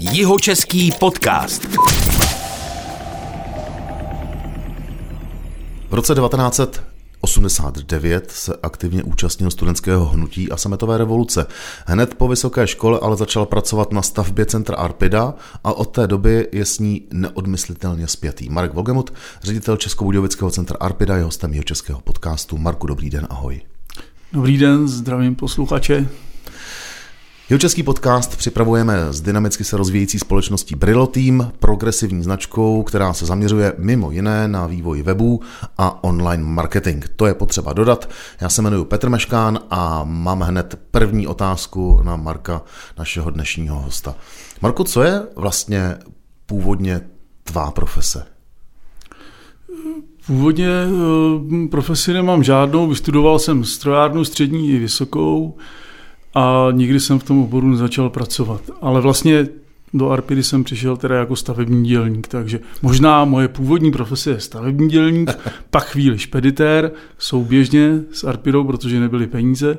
Jihočeský podcast. V roce 1989 se aktivně účastnil studentského hnutí a sametové revoluce. Hned po vysoké škole ale začal pracovat na stavbě centra Arpida a od té doby je s ní neodmyslitelně spjatý. Marek Vogemut, ředitel Českobudějovického centra Arpida, je hostem jeho českého podcastu. Marku, dobrý den, ahoj. Dobrý den, zdravím posluchače. Jeho český podcast připravujeme s dynamicky se rozvíjející společností Brillo Team, progresivní značkou, která se zaměřuje mimo jiné na vývoj webů a online marketing. To je potřeba dodat. Já se jmenuji Petr Meškán a mám hned první otázku na Marka, našeho dnešního hosta. Marku, co je vlastně původně tvá profese? Původně eh, profesi nemám žádnou, vystudoval jsem strojárnu střední i vysokou, a nikdy jsem v tom oboru nezačal pracovat. Ale vlastně do Arpidy jsem přišel teda jako stavební dělník, takže možná moje původní profese je stavební dělník, pak chvíli špeditér, souběžně s Arpidou, protože nebyly peníze,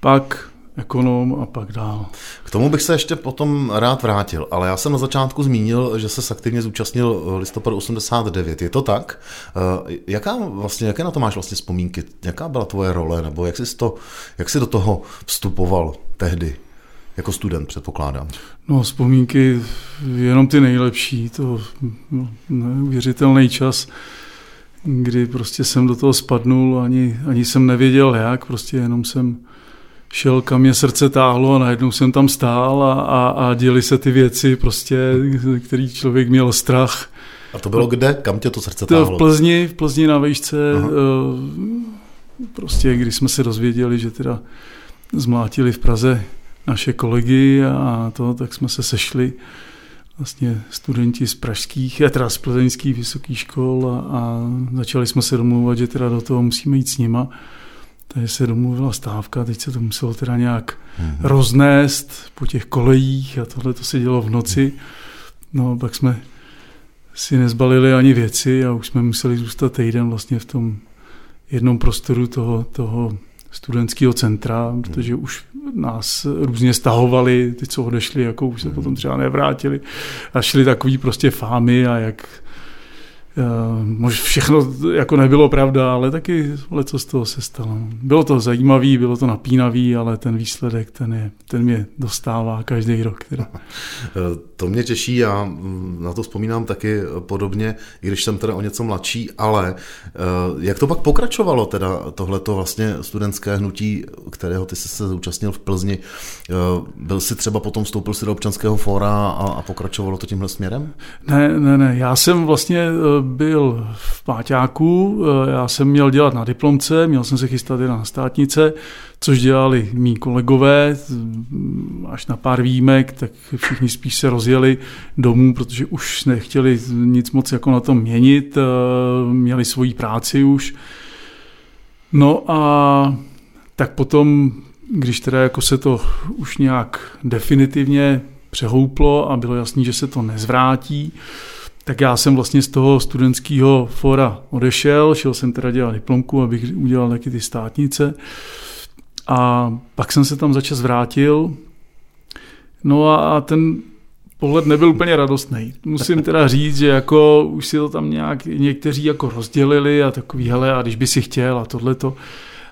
pak ekonom a pak dál. K tomu bych se ještě potom rád vrátil, ale já jsem na začátku zmínil, že se aktivně zúčastnil listopadu 89. Je to tak? Eh, jaká vlastně, jaké na to máš vlastně vzpomínky? Jaká byla tvoje role, nebo jak jsi, to, jak jsi do toho vstupoval tehdy? Jako student, předpokládám. No, vzpomínky jenom ty nejlepší, to no, neuvěřitelný čas, kdy prostě jsem do toho spadnul, ani, ani jsem nevěděl jak, prostě jenom jsem šel, kam mě srdce táhlo a najednou jsem tam stál a, a, a děli se ty věci, prostě, který člověk měl strach. A to bylo kde? Kam tě to srdce táhlo? V Plzni, v Plzni na vejšce, Aha. Eh, prostě když jsme se dozvěděli, že teda zmlátili v Praze naše kolegy a to, tak jsme se sešli vlastně studenti z pražských, teda z plzeňských vysokých škol a, a začali jsme se domluvat, že teda do toho musíme jít s nima. Takže se domluvila stávka, teď se to muselo teda nějak mm-hmm. roznést po těch kolejích a tohle to se dělo v noci. No pak jsme si nezbalili ani věci a už jsme museli zůstat týden vlastně v tom jednom prostoru toho, toho studentského centra, protože už nás různě stahovali, ty, co odešli, jako už se mhm. potom třeba nevrátili a šli takový prostě fámy a jak Možná všechno jako nebylo pravda, ale taky leco z toho se stalo. Bylo to zajímavý, bylo to napínavý, ale ten výsledek, ten, je, ten mě dostává každý rok. Teda. To mě těší, já mm, na to vzpomínám taky podobně, i když jsem teda o něco mladší, ale eh, jak to pak pokračovalo teda tohleto vlastně studentské hnutí, kterého ty jsi se zúčastnil v Plzni, eh, byl jsi třeba potom vstoupil si do občanského fóra a, a pokračovalo to tímhle směrem? Ne, ne, ne, já jsem vlastně eh, byl v Páťáku, eh, já jsem měl dělat na diplomce, měl jsem se chystat na státnice, což dělali mý kolegové, až na pár výjimek, tak všichni spíš se rozjeli domů, protože už nechtěli nic moc jako na tom měnit, eh, měli svoji práci už. No a tak potom, když teda jako se to už nějak definitivně přehouplo a bylo jasný, že se to nezvrátí, tak já jsem vlastně z toho studentského fora odešel, šel jsem teda dělat diplomku, abych udělal taky ty státnice. A pak jsem se tam začas vrátil. No a, ten pohled nebyl úplně radostný. Musím teda říct, že jako už si to tam nějak někteří jako rozdělili a takový, hele, a když by si chtěl a tohleto.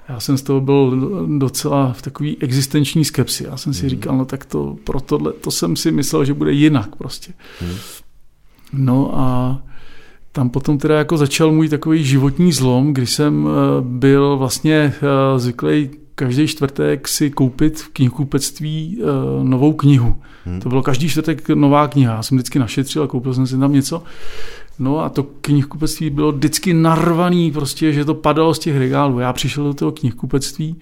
Já jsem z toho byl docela v takový existenční skepsi. Já jsem si mm. říkal, no tak to pro tohle, to jsem si myslel, že bude jinak prostě. Mm. No a tam potom teda jako začal můj takový životní zlom, kdy jsem eh, byl vlastně eh, zvyklý každý čtvrtek si koupit v knihkupectví eh, novou knihu. Hmm. To bylo každý čtvrtek nová kniha. Já jsem vždycky našetřil a koupil jsem si tam něco. No a to knihkupectví bylo vždycky narvaný, prostě, že to padalo z těch regálů. Já přišel do toho knihkupectví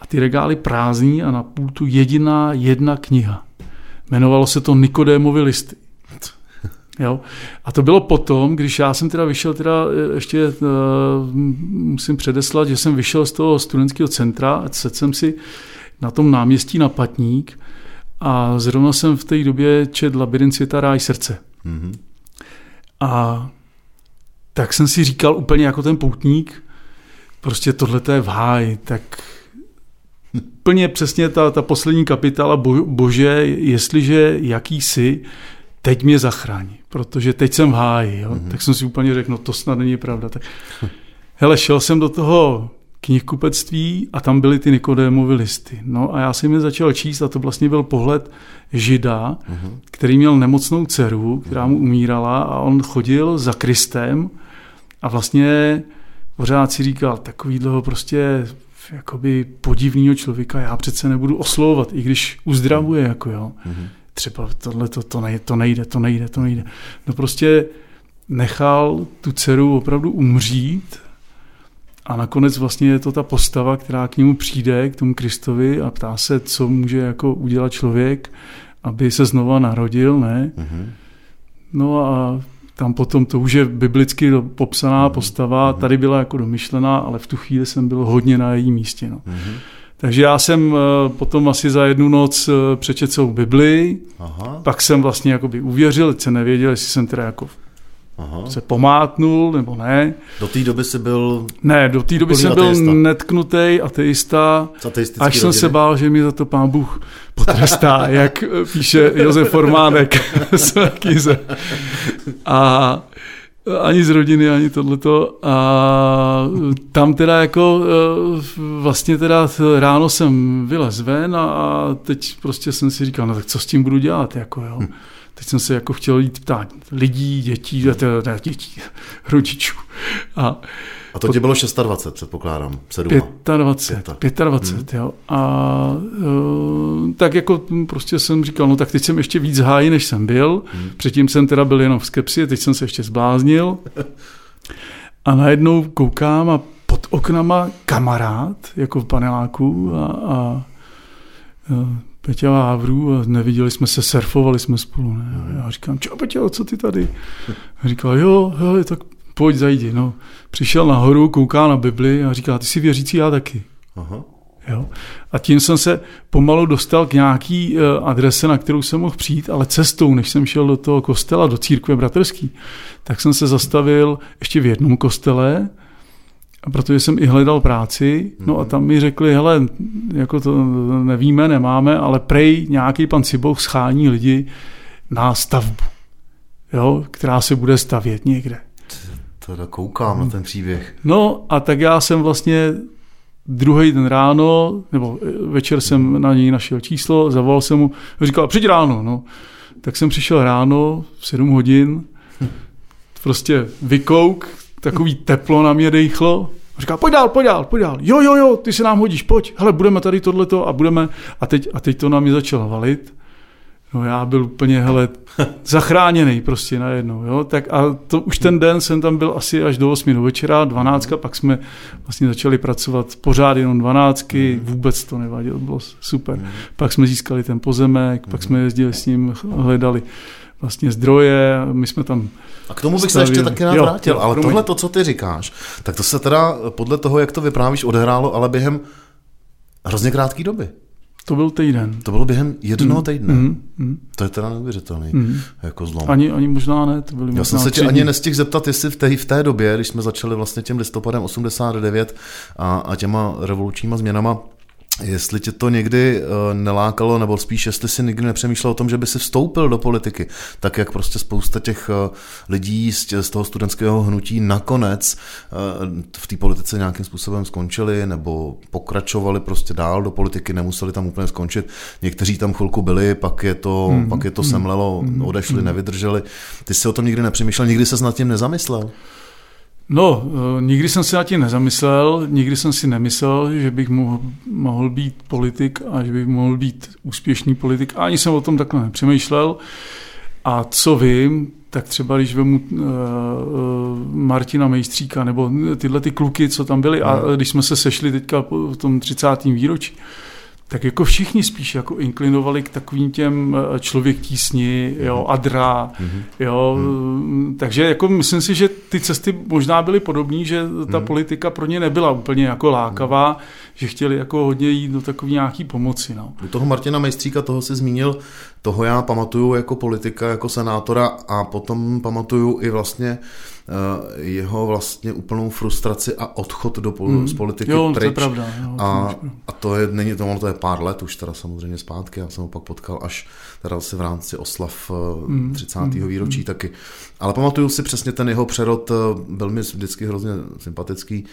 a ty regály prázdní a na pultu jediná jedna kniha. Jmenovalo se to Nikodémovy listy. Jo? A to bylo potom, když já jsem teda vyšel, teda e, ještě uh, musím předeslat, že jsem vyšel z toho studentského centra a sedl jsem si na tom náměstí na Patník a zrovna jsem v té době čet Labirint světa ráj srdce. Mm-hmm. A tak jsem si říkal úplně jako ten poutník, prostě tohle je v háji, tak plně přesně ta, ta poslední kapitala bo, Bože, jestliže jaký jsi, teď mě zachrání, protože teď jsem v háji. Jo? Mm-hmm. Tak jsem si úplně řekl, no to snad není pravda. Tak, hele, šel jsem do toho knihkupectví a tam byly ty Nikodémovy listy. No a já jsem je začal číst a to vlastně byl pohled žida, uh-huh. který měl nemocnou dceru, která mu umírala a on chodil za Kristem a vlastně pořád si říkal, takovýhle prostě jakoby podivného člověka já přece nebudu oslovovat, i když uzdravuje, jako jo. Uh-huh. Třeba tohle to, to, nejde, to nejde, to nejde, to nejde. No prostě nechal tu dceru opravdu umřít a nakonec vlastně je to ta postava, která k němu přijde, k tomu Kristovi a ptá se, co může jako udělat člověk, aby se znova narodil, ne? Mm-hmm. No a tam potom to už je biblicky popsaná mm-hmm. postava, mhm. tady byla jako domyšlená, ale v tu chvíli jsem byl hodně na její místě. No. Mm-hmm. Takže já jsem eh, potom asi za jednu noc eh, přečetl celou Biblii, Aha. pak jsem vlastně jakoby uvěřil, teď jsem nevěděl, jestli jsem teda jako Aha. se pomátnul, nebo ne. Do té doby jsi byl... Ne, do té doby jsem byl netknutý ateista, až jsem se bál, že mi za to pán Bůh potrestá, jak píše Josef Formánek knize. A ani z rodiny, ani tohleto. A tam teda jako e, vlastně teda ráno jsem vylez ven a teď prostě jsem si říkal, no tak co s tím budu dělat, jako jo. Hm. Teď jsem se jako chtěl jít ptát lidí, dětí, ne, dětí, rodičů. A, a to tě bylo 26, předpokládám, se 25, 25, hmm. jo. A uh, tak jako prostě jsem říkal, no tak teď jsem ještě víc hájí, než jsem byl. Hmm. Předtím jsem teda byl jenom v skepsi, teď jsem se ještě zbláznil. A najednou koukám a pod oknama kamarád, jako v paneláku a, a Peťa Vávru a neviděli jsme se, surfovali jsme spolu. Ne? A já říkám, čo Peťa, co ty tady? A říkal, jo, jo, tak pojď, zajdi. No. Přišel nahoru, kouká na Bibli a říká, ty jsi věřící, já taky. Aha. Jo? A tím jsem se pomalu dostal k nějaký uh, adrese, na kterou jsem mohl přijít, ale cestou, než jsem šel do toho kostela, do církve bratrský, tak jsem se zastavil ještě v jednom kostele, a protože jsem i hledal práci, no a tam mi řekli, hele, jako to nevíme, nemáme, ale prej nějaký pan Ciboch schání lidi na stavbu, jo, která se bude stavět někde. Teda koukám na ten příběh. No a tak já jsem vlastně druhý den ráno, nebo večer jsem na něj našel číslo, zavolal jsem mu, říkal, přijď ráno, no. Tak jsem přišel ráno v 7 hodin, prostě vykouk, takový teplo na mě dejchlo. A říká, pojď dál, pojď dál, pojď dál. Jo, jo, jo, ty se nám hodíš, pojď. Hele, budeme tady tohleto a budeme. A teď, a teď to na mě začalo valit. No já byl úplně, hele, zachráněný prostě najednou, jo. Tak a to už ten den jsem tam byl asi až do 8 do večera, 12, pak jsme vlastně začali pracovat pořád jenom 12, mhm. vůbec to nevadilo, bylo super. Mhm. Pak jsme získali ten pozemek, pak mhm. jsme jezdili s ním, hledali vlastně zdroje, my jsme tam A k tomu bych stavili. se ještě taky rád jo, vrátil, jo, ale promiň. tohle to, co ty říkáš, tak to se teda podle toho, jak to vyprávíš, odehrálo, ale během hrozně krátké doby. To byl týden. To bylo během jednoho mm, týdne. Mm, mm. To je teda neuvěřitelný. Mm. Jako zlom. Ani, ani možná ne. To byly Já jsem se tě ani nestihl zeptat, jestli v té, v té době, když jsme začali vlastně tím listopadem 89 a, a těma revolučníma změnama, Jestli tě to někdy uh, nelákalo, nebo spíš jestli si nikdy nepřemýšlel o tom, že by si vstoupil do politiky, tak jak prostě spousta těch uh, lidí z, toho studentského hnutí nakonec uh, v té politice nějakým způsobem skončili, nebo pokračovali prostě dál do politiky, nemuseli tam úplně skončit. Někteří tam chvilku byli, pak je to, mm, pak je to mm, semlelo, mm, odešli, mm. nevydrželi. Ty jsi o tom nikdy nepřemýšlel, nikdy se nad tím nezamyslel? No, eh, nikdy jsem si na tím nezamyslel, nikdy jsem si nemyslel, že bych mohl, mohl být politik a že bych mohl být úspěšný politik. Ani jsem o tom takhle nepřemýšlel. A co vím, tak třeba když vemu uh, Martina Mejstříka nebo tyhle ty kluky, co tam byli, a hmm. když jsme se sešli teďka v tom 30. výročí, tak jako všichni spíš jako inklinovali k takovým těm eh, člověk tísni, jo, mhm. Adra, mm-hmm. jo, mm. takže jako myslím si, že ty cesty možná byly podobné, že ta politika pro ně nebyla úplně jako lákavá, že chtěli jako hodně jít do takové nějaký pomoci, no. U toho Martina Majstříka, toho si zmínil, toho já pamatuju jako politika, jako senátora a potom pamatuju i vlastně jeho vlastně úplnou frustraci a odchod do hmm. z politiky jo, pryč. To je pravda. Jo, a, a to je, není to, to je pár let už teda samozřejmě zpátky, já jsem ho pak potkal až teda si v rámci oslav hmm. 30. Hmm. výročí hmm. taky. Ale pamatuju si přesně ten jeho přerod, byl mi vždycky hrozně sympatický,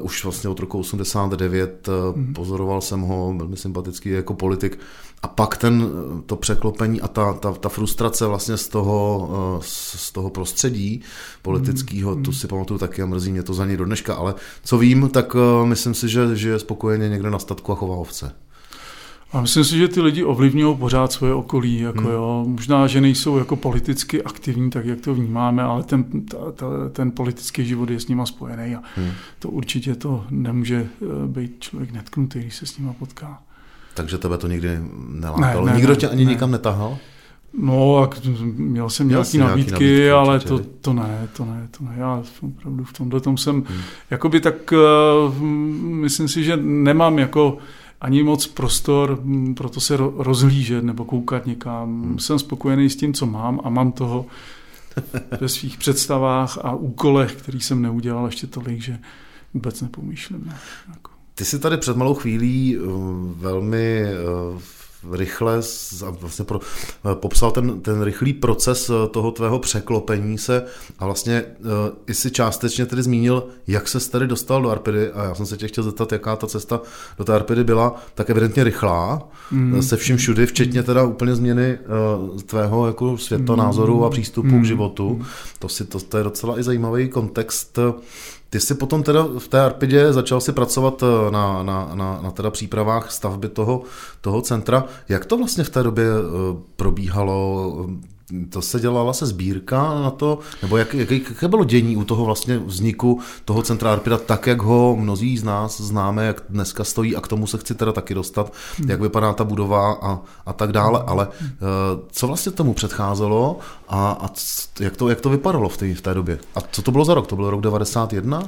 už vlastně od roku 89 hmm. pozoroval jsem ho, byl mi sympatický jako politik, a pak ten, to překlopení a ta, ta, ta frustrace vlastně z toho, z toho prostředí politického, mm, to si pamatuju taky a mrzí mě to za něj do dneška, ale co vím, tak uh, myslím si, že, že je spokojeně někde na statku a chová ovce. A myslím si, že ty lidi ovlivňují pořád svoje okolí. Jako hmm. jo. Možná, že nejsou jako politicky aktivní, tak jak to vnímáme, ale ten, ta, ta, ten politický život je s nima spojený a hmm. to určitě to nemůže eh, být člověk netknutý, když se s nima potká. Takže tebe to nikdy nelákalo? Ne, ne, Nikdo tě ani ne. nikam netahal? No, měl jsem nějaké nabídky, nabídky, ale to, to ne, to ne, to ne. Já opravdu v tomhle tom jsem, hmm. jakoby tak, uh, myslím si, že nemám jako ani moc prostor hm, pro to se rozhlížet nebo koukat někam. Hmm. Jsem spokojený s tím, co mám a mám toho ve svých představách a úkolech, který jsem neudělal ještě tolik, že vůbec nepomýšlím. Jako. Ty jsi tady před malou chvílí eh, velmi eh, rychle vlastně pro, eh, popsal ten, ten rychlý proces toho tvého překlopení se a vlastně i si částečně tedy zmínil, jak se tady dostal do Arpidy a já jsem se tě chtěl zeptat, jaká ta cesta do té Arpidy byla, tak evidentně rychlá, mm. se vším všudy, včetně teda úplně změny tvého jako světonázoru mm. a přístupu mm. k životu. Mm. To, si, to, to je docela i zajímavý kontext ty jsi potom teda v té Arpidě začal si pracovat eh, na, na, na, na teda přípravách stavby toho, toho centra. Jak to vlastně v té době eh, probíhalo? To se dělala se sbírka na to, nebo jak, jak, jaké bylo dění u toho vlastně vzniku toho centra Arpida, tak jak ho mnozí z nás známe, jak dneska stojí a k tomu se chci teda taky dostat, hmm. jak vypadá ta budova a, a tak dále, ale uh, co vlastně tomu předcházelo a, a jak, to, jak to vypadalo v té, v té době? A co to bylo za rok? To byl rok 91? Uh,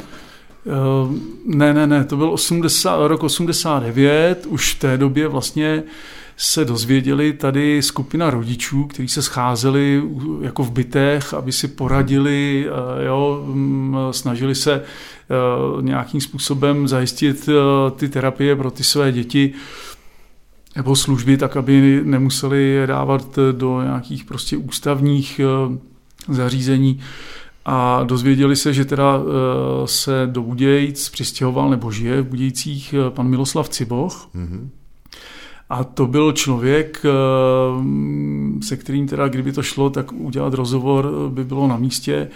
eh, ne, ne, ne, to byl 80, rok 89, už v té době vlastně uh, se dozvěděli tady skupina rodičů, kteří se scházeli jako v bytech, aby si poradili, eh, jo, mm, snažili se eh, nějakým způsobem zajistit eh, ty terapie pro ty své děti nebo služby, tak aby nemuseli dávat do nějakých prostě ústavních zařízení. A dozvěděli se, že teda se do Budějc přistěhoval nebo žije v Budějcích pan Miloslav Ciboch. Mm-hmm a to byl člověk, eh, se kterým teda, kdyby to šlo, tak udělat rozhovor by bylo na místě,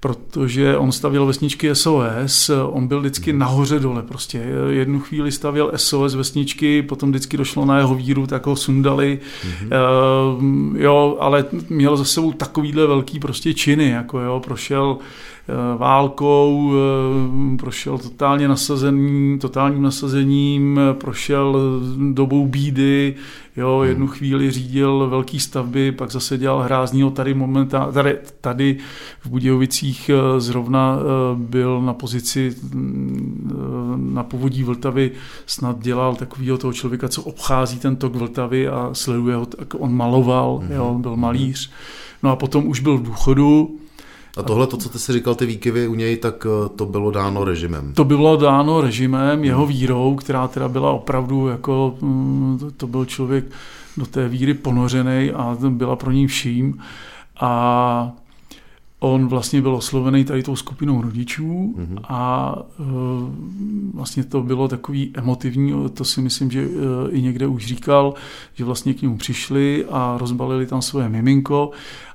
protože on stavěl vesničky SOS, on byl vždycky nahoře dole prostě. Jednu chvíli stavěl SOS vesničky, potom vždycky došlo na jeho víru, tak ho sundali. Mm-hmm. Jo, ale měl za sebou takovýhle velký prostě činy, jako jo, prošel Eh, válkou, eh, prošel totálně nasazením, totálním nasazením, prošel dobou bídy, jo, hmm. jednu chvíli řídil velký stavby, pak zase dělal hráznýho tady momentá, tady, tady v Budějovicích eh, zrovna byl na pozici mm, na povodí Vltavy, snad dělal takového toho člověka, co obchází ten tok Vltavy a sleduje ho, tak on maloval, mm-hmm. jo, byl malíř. No a potom už byl v důchodu, a tohle, to, co ty si říkal, ty výkyvy u něj, tak eh, to bylo dáno režimem. To bylo dáno režimem, jeho vírou, která teda byla opravdu jako, mm, to byl člověk do té víry ponořený a byla pro ní vším. A on vlastně byl oslovený tady tou skupinou rodičů mm-hmm. a e, vlastně to bylo takový emotivní, to si myslím, že e, i někde už říkal, že vlastně k němu přišli a rozbalili tam svoje miminko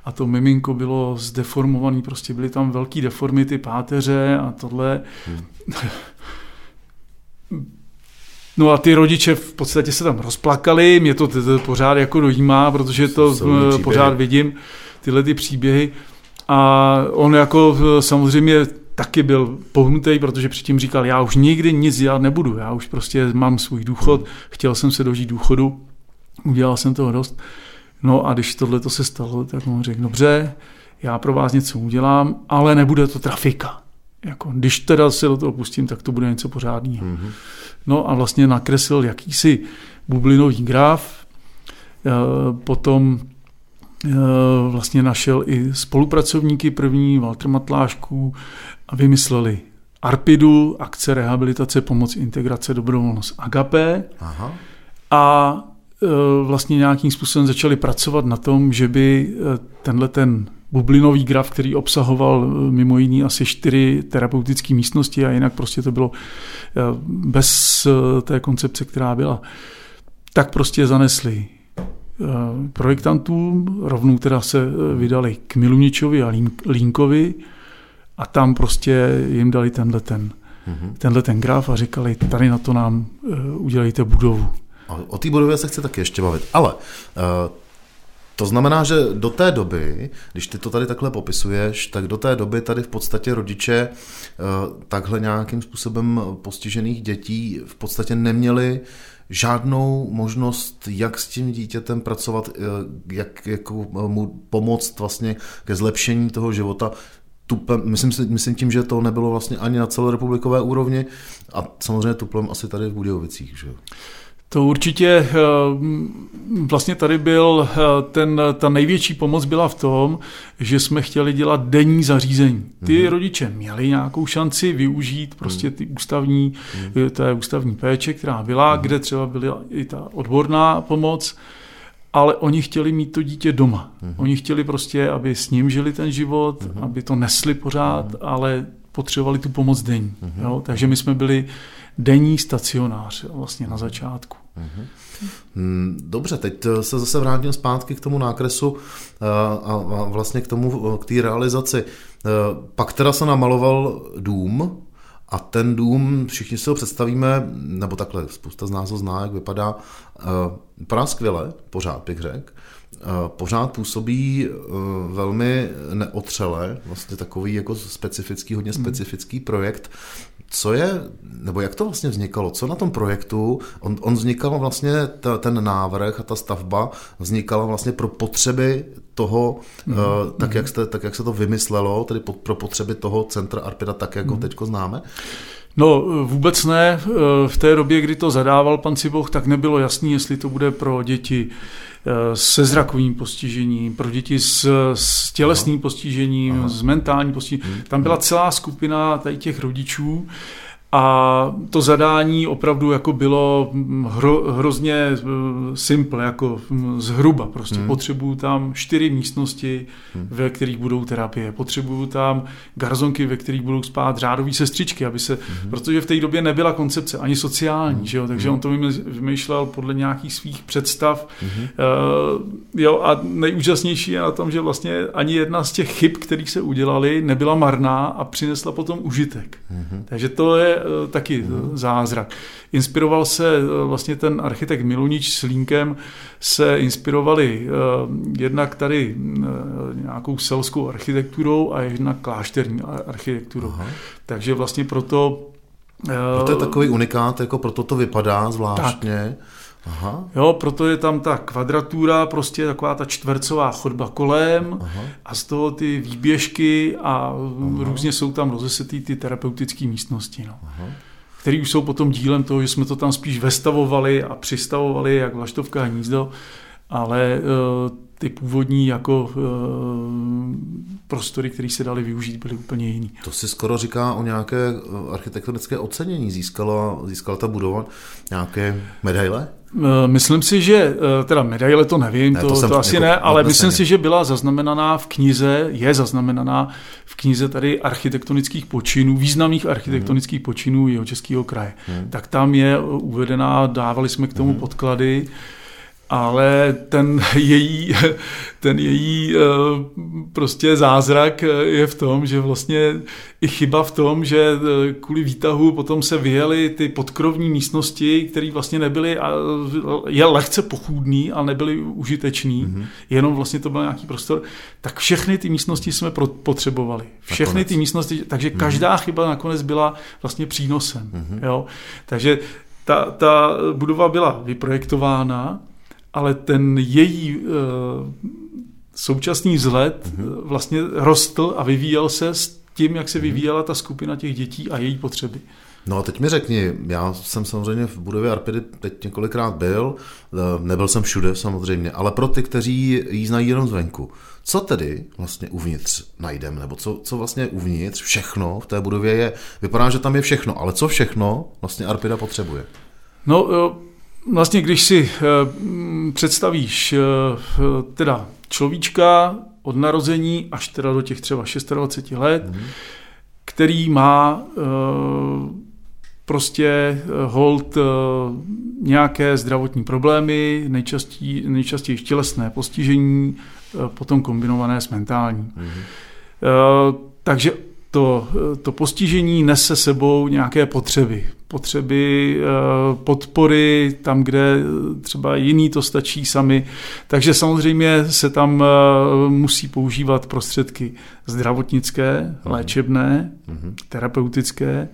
a to miminko bylo zdeformované, prostě byly tam velké deformity páteře a tohle. Mm. No a ty rodiče v podstatě se tam rozplakali, mě to pořád jako dojímá, protože to pořád vidím, tyhle ty příběhy. A on jako eh, samozřejmě taky byl pohnutý, protože předtím říkal, já už nikdy nic dělat nebudu, já už prostě mám svůj důchod, chtěl jsem se dožít důchodu, udělal jsem toho dost. No a když tohle to se stalo, tak on řekl, dobře, já pro vás něco udělám, ale nebude to trafika. Jako, když teda se do toho pustím, tak to bude něco pořádného. Mm-hmm. No a vlastně nakreslil jakýsi bublinový graf, eh, potom vlastně našel i spolupracovníky první, Walter Matlášku, a vymysleli Arpidu, akce rehabilitace, pomoc, integrace, dobrovolnost Agape. Aha. A e, vlastně nějakým způsobem začali pracovat na tom, že by e, tenhle ten bublinový graf, který obsahoval mimo jiný asi čtyři terapeutické místnosti a jinak prostě to bylo bez té koncepce, která byla, tak prostě zanesli projektantům, rovnou teda se vydali k Miluničovi a Línkovi a tam prostě jim dali tenhle ten, mm-hmm. tenhle ten graf a říkali, tady na to nám udělejte budovu. O té budově se chci taky ještě bavit. Ale uh, to znamená, že do té doby, když ty to tady takhle popisuješ, tak do té doby tady v podstatě rodiče uh, takhle nějakým způsobem postižených dětí v podstatě neměli žádnou možnost, jak s tím dítětem pracovat, eh, jak jako mu pomoct vlastně ke zlepšení toho života. Tupe, myslím, si, myslím tím, že to nebylo vlastně ani na celorepublikové úrovni a samozřejmě tuplem asi tady v Budějovicích. Že? To určitě eh, vlastně tady byl eh, ten, ta největší pomoc byla v tom, že jsme chtěli dělat denní zařízení. Ty mm-hmm. rodiče měli nějakou šanci využít prostě ty ústavní, mm-hmm. té ústavní péče, která byla, mm-hmm. kde třeba byla i ta odborná pomoc, ale oni chtěli mít to dítě doma. Mm-hmm. Oni chtěli prostě, aby s ním žili ten život, mm-hmm. aby to nesli pořád, mm-hmm. ale potřebovali tu pomoc denní. Mm-hmm. Jo? Takže my jsme byli denní stacionář vlastně na začátku. Mhm. Dobře, teď se zase vrátím zpátky k tomu nákresu eh, a vlastně k tomu, k té realizaci. Eh, pak teda se namaloval dům a ten dům, všichni si ho představíme, nebo takhle, spousta z nás ho zná, jak vypadá. Eh, vypadá skvěle, pořád bych řekl. Pořád působí velmi neotřele, vlastně takový jako specifický, hodně mhm. specifický projekt co je, nebo jak to vlastně vznikalo, co na tom projektu, on, on vznikal vlastně, ta, ten návrh a ta stavba vznikala vlastně pro potřeby toho, mm. uh, tak, jak jste, tak jak se to vymyslelo, tedy po, pro potřeby toho centra Arpida, tak jak mm. ho mhm. teďko známe? No vůbec ne. V té době, kdy to zadával pan Ciboch, tak nebylo jasný, jestli to bude pro děti eh, se zrakovým postižením, pro děti s, s tělesným postižením, Aha. s mentálním postižením. Hmm. Tam byla celá skupina tady těch rodičů, a to zadání opravdu jako bylo hro, hrozně eh, simple, jako hm, zhruba prostě. Hmm. Potřebuju tam čtyři místnosti, hmm. ve kterých budou terapie. Potřebuju tam garzonky, ve kterých budou spát řádové sestřičky, aby se, hmm. protože v té době nebyla koncepce ani sociální, hmm. že jo? takže hmm. on to vymýšlel podle nějakých svých představ. Hmm. Uh, jo, a nejúžasnější je na tom, že vlastně ani jedna z těch chyb, které se udělaly, nebyla marná a přinesla potom užitek. Hmm. Takže to je Eh, taky zázrak. Inspiroval se eh, vlastně ten architekt Milunič s Línkem, se inspirovali eh, jednak tady nějakou selskou architekturou a jednak klášterní architekturou. Aha. Takže vlastně proto to je takový unikát, jako proto to vypadá zvláštně. Tak. Aha. Jo, proto je tam ta kvadratura, prostě taková ta čtvercová chodba kolem Aha. a z toho ty výběžky a Aha. různě jsou tam rozesetý ty terapeutické místnosti. No. Aha který už jsou potom dílem toho, že jsme to tam spíš vestavovali a přistavovali jak vlaštovka hnízdo, ale uh, ty původní jako uh, prostory, které se daly využít, byly úplně jiný. To si skoro říká o nějaké architektonické ocenění. Získala, získala ta budova nějaké medaile? Eh, myslím si, že, eh, teda medaile to nevím, ne, to, to, to asi jako ne, ale myslím si, že byla zaznamenaná v knize, je zaznamenaná v knize tady architektonických počinů, významných architektonických počinů jeho českého kraje. Hmm. Tak tam je uvedená, dávali jsme k tomu hmm. podklady, ale ten její, ten její eh, prostě zázrak je v tom, že vlastně i chyba v tom, že eh, kvůli výtahu potom se vyjeli ty podkrovní místnosti, které vlastně nebyly, je lehce pochůdný, ale nebyly užitečný, mm-hmm. jenom vlastně to byl nějaký prostor, tak všechny ty místnosti jsme potřebovali. Všechny nakonec. ty místnosti, takže mm-hmm. každá chyba nakonec byla vlastně přínosem. Mm-hmm. Jo? Takže ta, ta budova byla vyprojektována, ale ten její uh, současný vzhled mm-hmm. vlastně rostl a vyvíjel se s tím, jak se mhm. vyvíjela ta skupina těch dětí a její potřeby. No a teď mi řekni, já jsem samozřejmě v budově Arpidy teď několikrát byl, eh, nebyl jsem všude samozřejmě, ale pro ty, kteří ji znají jenom zvenku, co tedy vlastně uvnitř najdeme, nebo co, co vlastně uvnitř, všechno v té budově je, vypadá, že tam je všechno, ale co všechno vlastně Arpida potřebuje? No, vlastně když si představíš teda človíčka od narození až teda do těch třeba 26 let, mm. který má prostě eh, hold eh, nějaké zdravotní problémy, nejčastěji, nejčastěji tělesné postižení, eh, potom kombinované s mentální. Mm-hmm. Takže to, to postižení nese sebou nějaké potřeby. Potřeby podpory tam, kde třeba jiný to stačí sami. Takže samozřejmě se tam musí používat prostředky zdravotnické, mhm. léčebné, mm-hmm. terapeutické.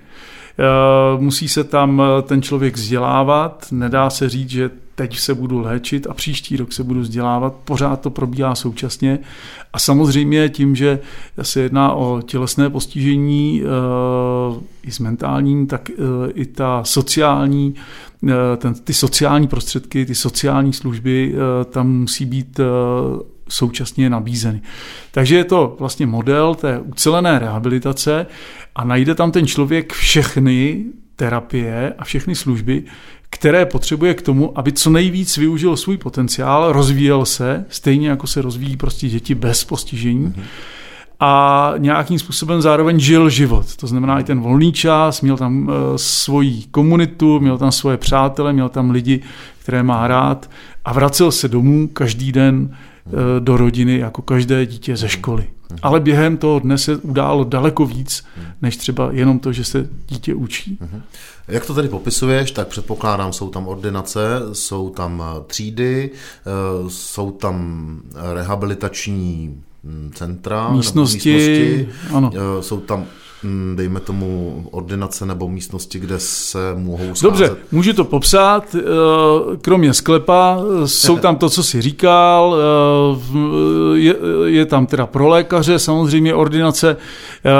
Eh, musí se tam eh, ten člověk vzdělávat, nedá se říct, že teď se budu léčit a příští rok se budu vzdělávat, pořád to probíhá současně. A samozřejmě tím, že se jedná o tělesné postižení eh, i s mentálním, tak i ta sociální, ten, ty sociální prostředky, ty sociální služby tam musí být současně nabízeny. Takže je to vlastně model té ucelené rehabilitace a najde tam ten člověk všechny terapie a všechny služby, které potřebuje k tomu, aby co nejvíc využil svůj potenciál, rozvíjel se, stejně jako se rozvíjí prostě děti bez postižení. Mm-hmm a nějakým způsobem zároveň žil život. To znamená i ten volný čas, měl tam uh, svoji komunitu, měl tam svoje přátele, měl tam lidi, které má rád a vracel se domů každý den Eh, do rodiny jako každé dítě ze školy. Ale během toho dne se událo daleko víc, než třeba jenom to, že se dítě učí. Jak to tady popisuješ, tak předpokládám, jsou tam ordinace, jsou tam eh, třídy, eh, jsou tam rehabilitační hm, centra, místnosti, místnosti ano. jsou tam Mm, dejme tomu, ordinace nebo místnosti, kde se mohou scházet? Dobře, můžu to popsat. Eh, kromě sklepa eh, jsou tam to, co si říkal, eh, je, je tam teda pro lékaře samozřejmě ordinace,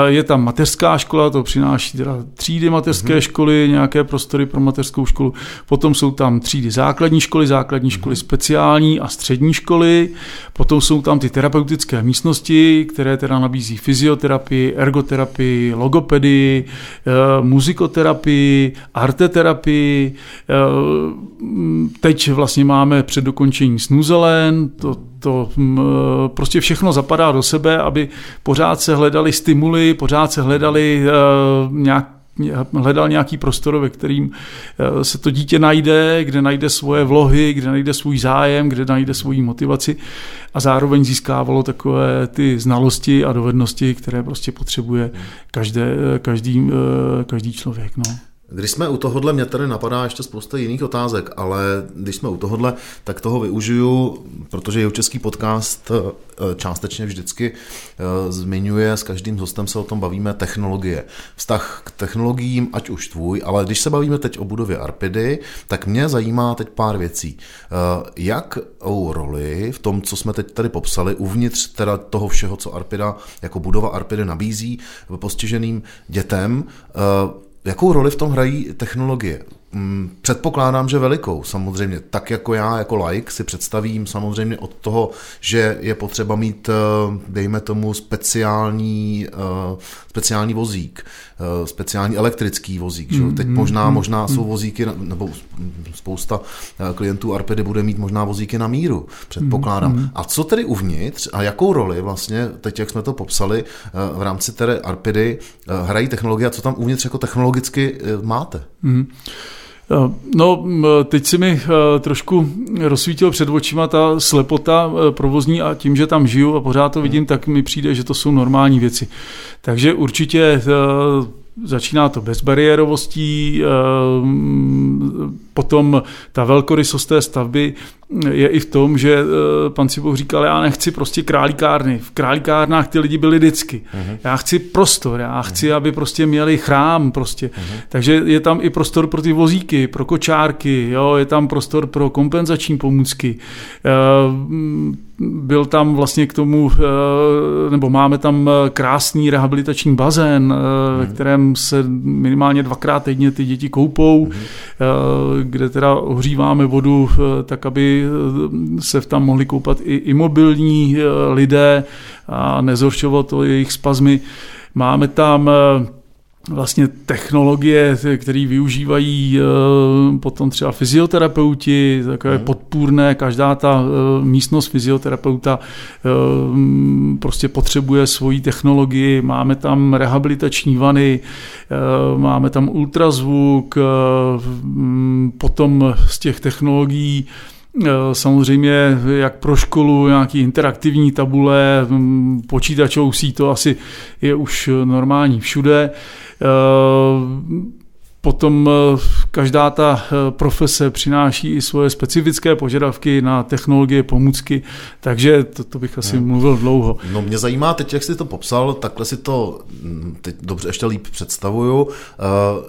je tam mateřská škola, to přináší teda třídy mateřské mm-hmm. školy, nějaké prostory pro mateřskou školu, potom jsou tam třídy základní školy, základní mm-hmm. školy speciální a střední školy, potom jsou tam ty terapeutické místnosti, které teda nabízí fyzioterapii, ergoterapii, logopedii, eh, muzikoterapii, arteterapii. Eh, teď vlastně máme před dokončení snuzelen, to, to mm, eh, prostě všechno zapadá do sebe, aby pořád se hledali stimuly, pořád se hledali nějak hledal nějaký prostor, ve kterým eh, se to dítě najde, kde najde svoje vlohy, kde najde svůj zájem, kde najde svoji motivaci a zároveň získávalo takové ty znalosti a dovednosti, které prostě potřebuje každé, každý, eh, každý člověk. No. Když jsme u tohohle, mě tady napadá ještě spousta jiných otázek, ale když jsme u tohohle, tak toho využiju, protože jeho český podcast eh, částečně vždycky eh, zmiňuje, s každým hostem se o tom bavíme, technologie. Vztah k technologiím, ať už tvůj, ale když se bavíme teď o budově Arpidy, tak mě zajímá teď pár věcí. Eh, jak o roli v tom, co jsme teď tady popsali, uvnitř teda toho všeho, co Arpida jako budova Arpidy nabízí postiženým dětem, Jakou roli v tom hrají technologie? Mm, předpokládám, že velikou, samozřejmě. Tak jako já, jako like, si představím samozřejmě od toho, že je potřeba mít, eh, dejme tomu, speciální, eh, speciální vozík, eh, speciální elektrický vozík. Že? Teď mm, možná, mm, možná jsou vozíky, nebo spousta klientů Arpedy bude mít možná vozíky na míru, předpokládám. A co tedy uvnitř a jakou roli vlastně, teď jak jsme to popsali, v rámci tedy Arpedy hrají technologie a co tam uvnitř jako technologicky máte? Mm. Eh, no, teď si mi eh, trošku rozsvítil před očima ta slepota eh, provozní a tím, že tam žiju a pořád to vidím, tak mi přijde, že to jsou normální věci. Takže určitě Začíná to bezbariérovostí, potom ta velkorysost té stavby je i v tom, že eh, pan Cibou říkal, já nechci prostě králíkárny. V králíkárnách ty lidi byli vždycky. Uh-huh. Já chci prostor, já chci, uh-huh. aby prostě měli chrám prostě. Uh-huh. Takže je tam i prostor pro ty vozíky, pro kočárky, jo, je tam prostor pro kompenzační pomůcky. Uh, byl tam vlastně k tomu, eh, nebo máme tam eh, krásný rehabilitační bazén, eh, ve mhm. kterém se minimálně dvakrát týdně ty děti koupou, mhm. kde teda ohříváme vodu tak, aby se tam mohli koupat i imobilní lidé a nezhoršovalo to jejich spazmy. Máme tam vlastně technologie, které využívají eh, potom třeba fyzioterapeuti, takové hmm. podpůrné, každá ta eh, místnost fyzioterapeuta eh, prostě potřebuje svoji technologii, máme tam rehabilitační vany, máme tam ultrazvuk, potom z těch technologií Samozřejmě jak pro školu nějaký interaktivní tabule, počítačovou to asi je už normální všude. Eh, potom eh, každá ta eh, profese přináší i svoje specifické požadavky na technologie, pomůcky, takže to, to bych asi hmm. mluvil dlouho. No mě zajímá teď, jak jsi to popsal, takhle si to hm, teď dobře ještě líp představuju.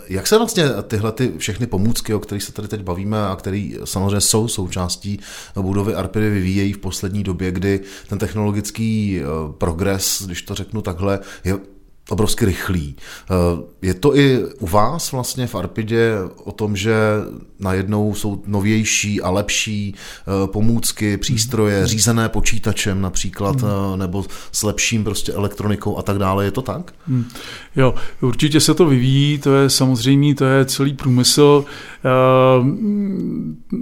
Jak se vlastně tyhle ty všechny pomůcky, o kterých se tady teď bavíme a které samozřejmě jsou součástí budovy Arpidy, vyvíjejí v poslední době, kdy ten technologický progres, když to řeknu takhle, je obrovsky rychlý. Eh, je to i u vás vlastně v Arpidě o tom, že najednou jsou novější a lepší eh, pomůcky, přístroje, hmm. řízené počítačem například, hmm. nebo s lepším prostě elektronikou a tak dále. Je to tak? Jo, určitě se to vyvíjí, to je samozřejmě, to je celý průmysl,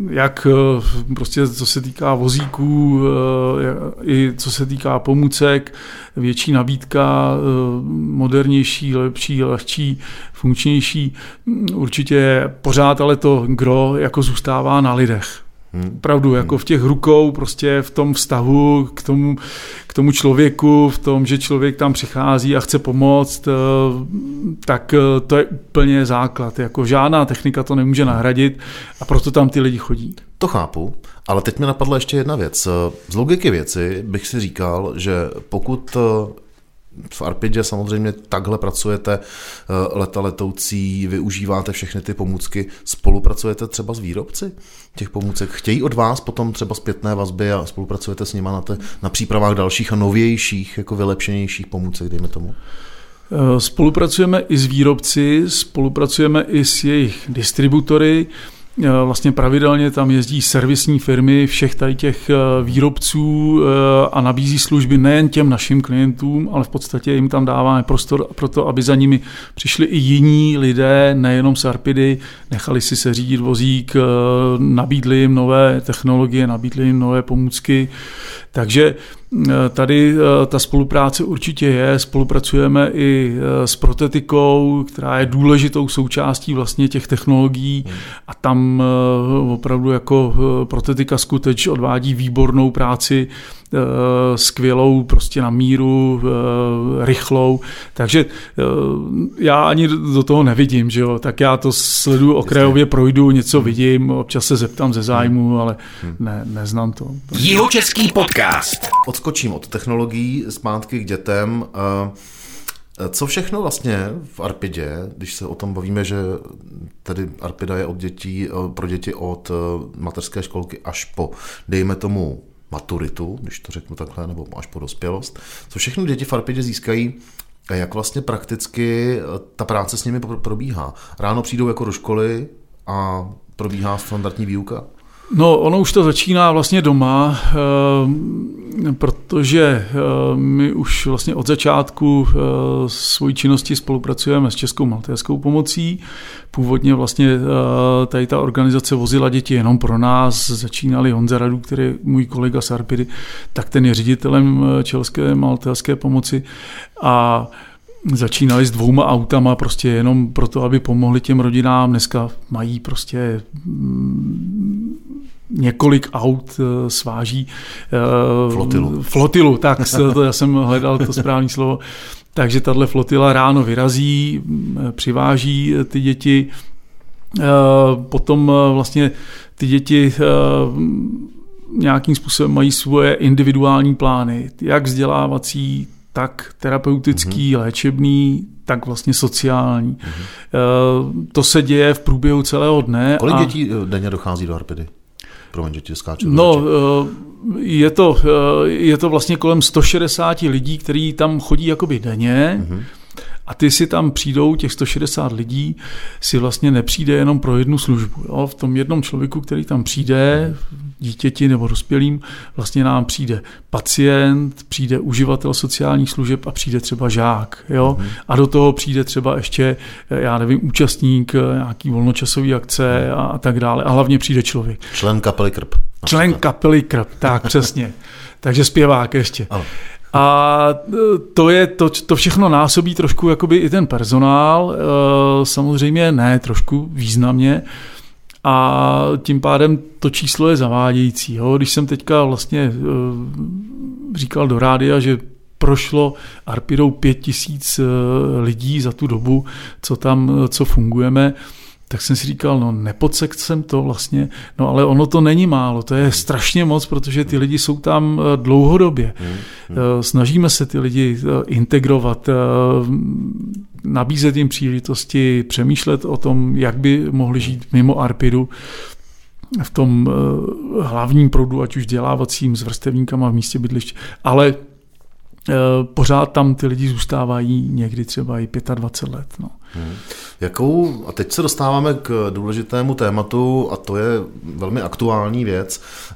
jak prostě co se týká vozíků, i co se týká pomůcek, větší nabídka, modernější, lepší, lehčí, funkčnější. Určitě pořád ale to gro jako zůstává na lidech. Hmm. Pravdu, jako v těch rukou, prostě v tom vztahu k tomu, k tomu člověku, v tom, že člověk tam přichází a chce pomoct, eh, tak eh, to je úplně základ. Jako žádná technika to nemůže nahradit a proto tam ty lidi chodí. To chápu, ale teď mi napadla ještě jedna věc. Z logiky věci bych si říkal, že pokud eh, v Arpidě samozřejmě takhle pracujete eh, leta letoucí, využíváte všechny ty pomůcky, spolupracujete třeba s výrobci těch pomůcek, chtějí od vás potom třeba zpětné vazby a spolupracujete s nimi na, te, na přípravách dalších a novějších, jako vylepšenějších pomůcek, dejme tomu? Eh, spolupracujeme i s výrobci, spolupracujeme i s jejich distributory, vlastně pravidelně tam jezdí servisní firmy všech tady těch eh, výrobců eh, a nabízí služby nejen těm našim klientům, ale v podstatě jim tam dáváme prostor pro to, aby za nimi přišli i jiní lidé, nejenom Sarpidy, nechali si se řídit vozík, nabídli jim nové technologie, nabídli jim nové pomůcky. Takže Tady ta spolupráce určitě je, spolupracujeme i s protetikou, která je důležitou součástí vlastně těch technologií. A tam Eh, opravdu jako eh, protetika skuteč odvádí výbornou práci, eh, skvělou, prostě na míru, rychlou. Takže já ani do toho nevidím, že jo. Tak já to sleduju okrajově, projdu, něco hmm. vidím, občas se zeptám ze zájmu, hmm. ale hmm. ne, neznám to. Jihočeský podcast. Odskočím od technologií zpátky k dětem. Co všechno vlastně v Arpidě, když se o tom bavíme, že tedy Arpida je od dětí, eh, pro děti od eh, mateřské školky až po, dejme tomu, maturitu, když to řeknu takhle, nebo až po dospělost. Co všechno děti v Arpidě získají a jak vlastně prakticky eh, ta práce s nimi probíhá? Ráno přijdou jako do školy a probíhá standardní výuka? No, ono už to začíná vlastně doma, eh, protože eh, my už vlastně od začátku eh, svojí činnosti spolupracujeme s Českou maltérskou pomocí. Původně vlastně tady ta organizace vozila děti jenom pro nás. Začínali Honza Radu, který je můj kolega z Arpidy, tak ten je ředitelem České maltéské pomoci. A začínali s dvouma autama prostě jenom proto, aby pomohli těm rodinám. Dneska mají prostě mm, několik aut eh, sváží. Eh, flotilu. Flotilu, tak, to já jsem hledal to správné slovo. Takže tahle flotila ráno vyrazí, mm, přiváží ty děti, eh, potom vlastně ty děti nějakým způsobem mají svoje individuální plány, jak vzdělávací, tak terapeutický, mm-hmm. léčebný, tak vlastně sociální. Mm-hmm. To se děje v průběhu celého dne. Kolik a... dětí denně dochází do Arpidy? Promiň, že ti skáču. No, je to, je to vlastně kolem 160 lidí, kteří tam chodí jakoby denně. Mm-hmm a ty si tam přijdou, těch 160 lidí, si vlastně nepřijde jenom pro jednu službu. Jo? V tom jednom člověku, který tam přijde, dítěti nebo dospělým, vlastně nám přijde pacient, přijde uživatel sociálních služeb a přijde třeba žák. Jo? Mm. A do toho přijde třeba ještě, já nevím, účastník nějaký volnočasový akce a, a tak dále. A hlavně přijde člověk. Člen kapely Krp. Člen kapely Krp, tak přesně. Takže zpěvák ještě. Ano. A e, to, je, to, to všechno násobí trošku jakoby i ten personál, e, samozřejmě ne trošku významně, a tím pádem to číslo je zavádějící. Jo? Když jsem teďka vlastně e, říkal do rádia, že prošlo Arpidou pět tisíc lidí za tu dobu, co tam, co fungujeme, tak jsem si říkal, no nepodsekt jsem to vlastně, no ale ono to není málo, to je strašně moc, protože ty lidi jsou tam eh, dlouhodobě. Hmm, hmm. Eh, snažíme se ty lidi eh, integrovat, nabízet jim příležitosti, přemýšlet o tom, jak by mohli žít mimo Arpidu v tom hlavním proudu, ať už dělávacím s vrstevníkama v místě bydliště, ale pořád tam ty lidi zůstávají někdy třeba i 25 let. No. Hmm. Jakou, a teď se dostáváme k důležitému tématu a to je velmi aktuální věc eh,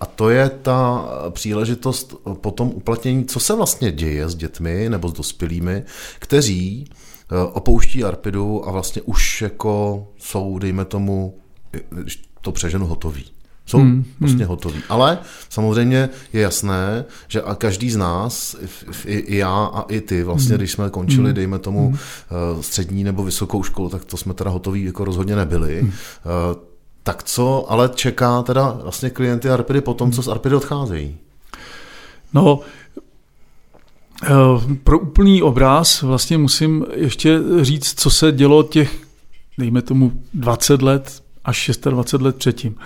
a to je ta příležitost po tom uplatnění, co se vlastně děje s dětmi nebo s dospělými, kteří eh, opouští Arpidu a vlastně už jako jsou, dejme tomu, to přeženu hotový. Jsou hmm, prostě hmm. hotoví. Ale samozřejmě je jasné, že a každý z nás, i, i já a i ty, vlastně, hmm. když jsme končili, hmm. dejme tomu, hmm. Eh, střední nebo vysokou školu, tak to jsme teda hotoví jako rozhodně nebyli. Hmm. Eh, tak co ale čeká teda vlastně klienty Arpidy po tom, co z Arpidy odcházejí? No, eh, pro úplný obraz vlastně musím ještě říct, co se dělo těch, dejme tomu, 20 let až 26 let předtím.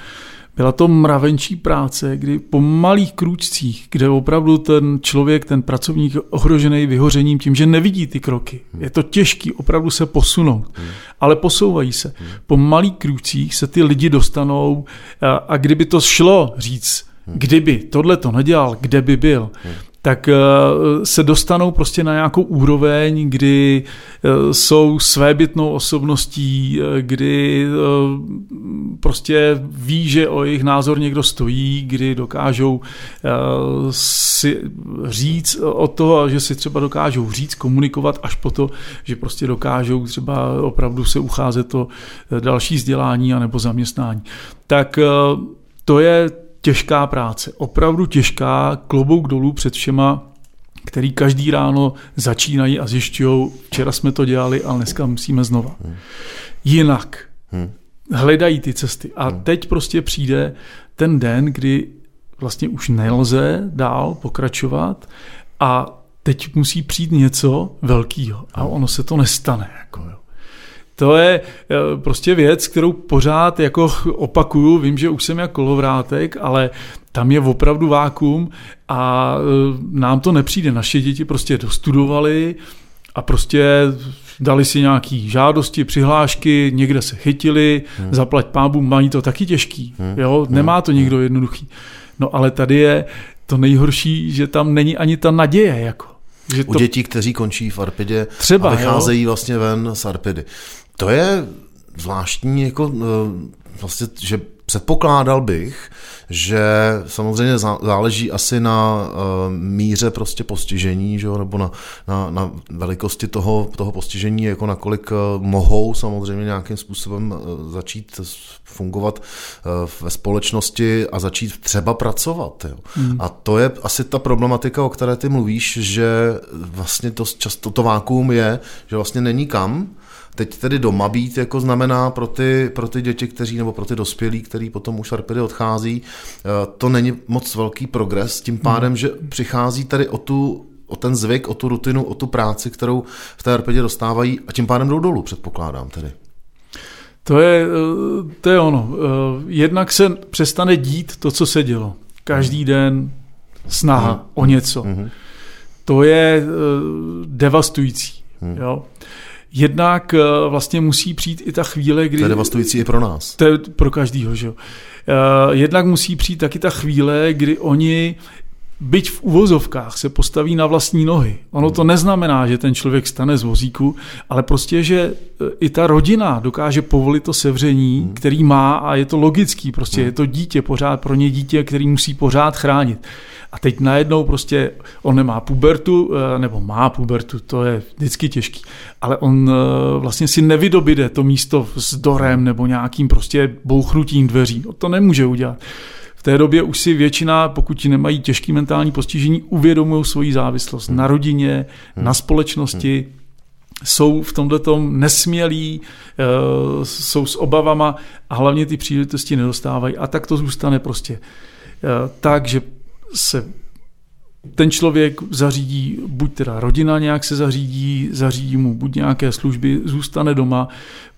Byla to mravenčí práce, kdy po malých krůčcích, kde opravdu ten člověk, ten pracovník je ohrožený vyhořením tím, že nevidí ty kroky. Je to těžký opravdu se posunout, ale posouvají se. Po malých krůčcích se ty lidi dostanou a, a kdyby to šlo říct, kdyby tohle to nedělal, kde by byl, tak eh, se dostanou prostě na nějakou úroveň, kdy eh, jsou svébytnou osobností, eh, kdy prostě ví, že o jejich názor někdo stojí, kdy dokážou si říct o toho, že si třeba dokážou říct, komunikovat až po to, že prostě dokážou třeba opravdu se ucházet o další vzdělání anebo zaměstnání. Tak to je těžká práce, opravdu těžká, klobouk dolů před všema, který každý ráno začínají a zjišťují, včera jsme to dělali, ale dneska musíme znova. Hmm. Jinak. Hmm. Hledají ty cesty. A hmm. teď prostě přijde ten den, kdy vlastně už nelze dál pokračovat a teď musí přijít něco velkého a ono se to nestane. Jako, jo. To je eh, prostě věc, kterou pořád jako opakuju, vím, že už jsem jako kolovrátek, ale tam je opravdu vákum a eh, nám to nepřijde. Naše děti prostě dostudovali a prostě dali si nějaký žádosti, přihlášky, někde se chytili, hmm. zaplať pábu, mají to taky těžký. Hmm. Jo? Hmm. Nemá to nikdo jednoduchý. No ale tady je to nejhorší, že tam není ani ta naděje. Jako. Že to... U dětí, kteří končí v Arpidě Třeba, a vycházejí jo? vlastně ven z Arpidy. To je zvláštní, jako eh, vlastně, že předpokládal bych, že samozřejmě záleží asi na uh, míře prostě postižení, že jo, nebo na, na, na velikosti toho, toho postižení, jako nakolik uh, mohou samozřejmě nějakým způsobem začít fungovat ve společnosti a začít třeba pracovat. Jo. Hmm. A to je asi ta problematika, o které ty mluvíš, že vlastně to často to vákuum je, že vlastně není kam, Teď tedy doma být jako znamená pro ty, pro ty děti, kteří nebo pro ty dospělí, který potom už arpedy odchází, eh, to není moc velký progres, tím pádem, hmm. že přichází tady o tu o ten zvyk, o tu rutinu, o tu práci, kterou v té arpedě dostávají a tím pádem jdou dolů, předpokládám tedy. To je, eh, to je ono. Eh, jednak se přestane dít to, co se dělo. každý den snaha mm. o něco. Mm. To je devastující. Mm. Jo. Jednak uh, vlastně musí přijít i ta chvíle, kdy... To je devastující i pro nás. To je pro každýho, že jo. Uh, jednak musí přijít taky ta chvíle, kdy oni byť v uvozovkách se postaví na vlastní nohy. Ono to neznamená, že ten člověk stane z vozíku, ale prostě, že e, i ta rodina dokáže povolit to sevření, hmm. který má a je to logický, prostě je to dítě pořád pro ně dítě, který musí pořád chránit. A teď najednou prostě on nemá pubertu, e, nebo má pubertu, to je vždycky těžký, ale on e, vlastně si nevydobide to místo s dorem nebo nějakým prostě bouchnutím dveří. To nemůže udělat. V té době už si většina, pokud nemají těžký mentální postižení, uvědomují svoji závislost hmm. na rodině, hmm. na společnosti, hmm. jsou v tomhle tom nesmělí, eh, jsou s obavama a hlavně ty příležitosti nedostávají. A tak to zůstane prostě eh, tak, že se ten člověk zařídí, buď teda rodina nějak se zařídí, zařídí mu buď nějaké služby, zůstane doma.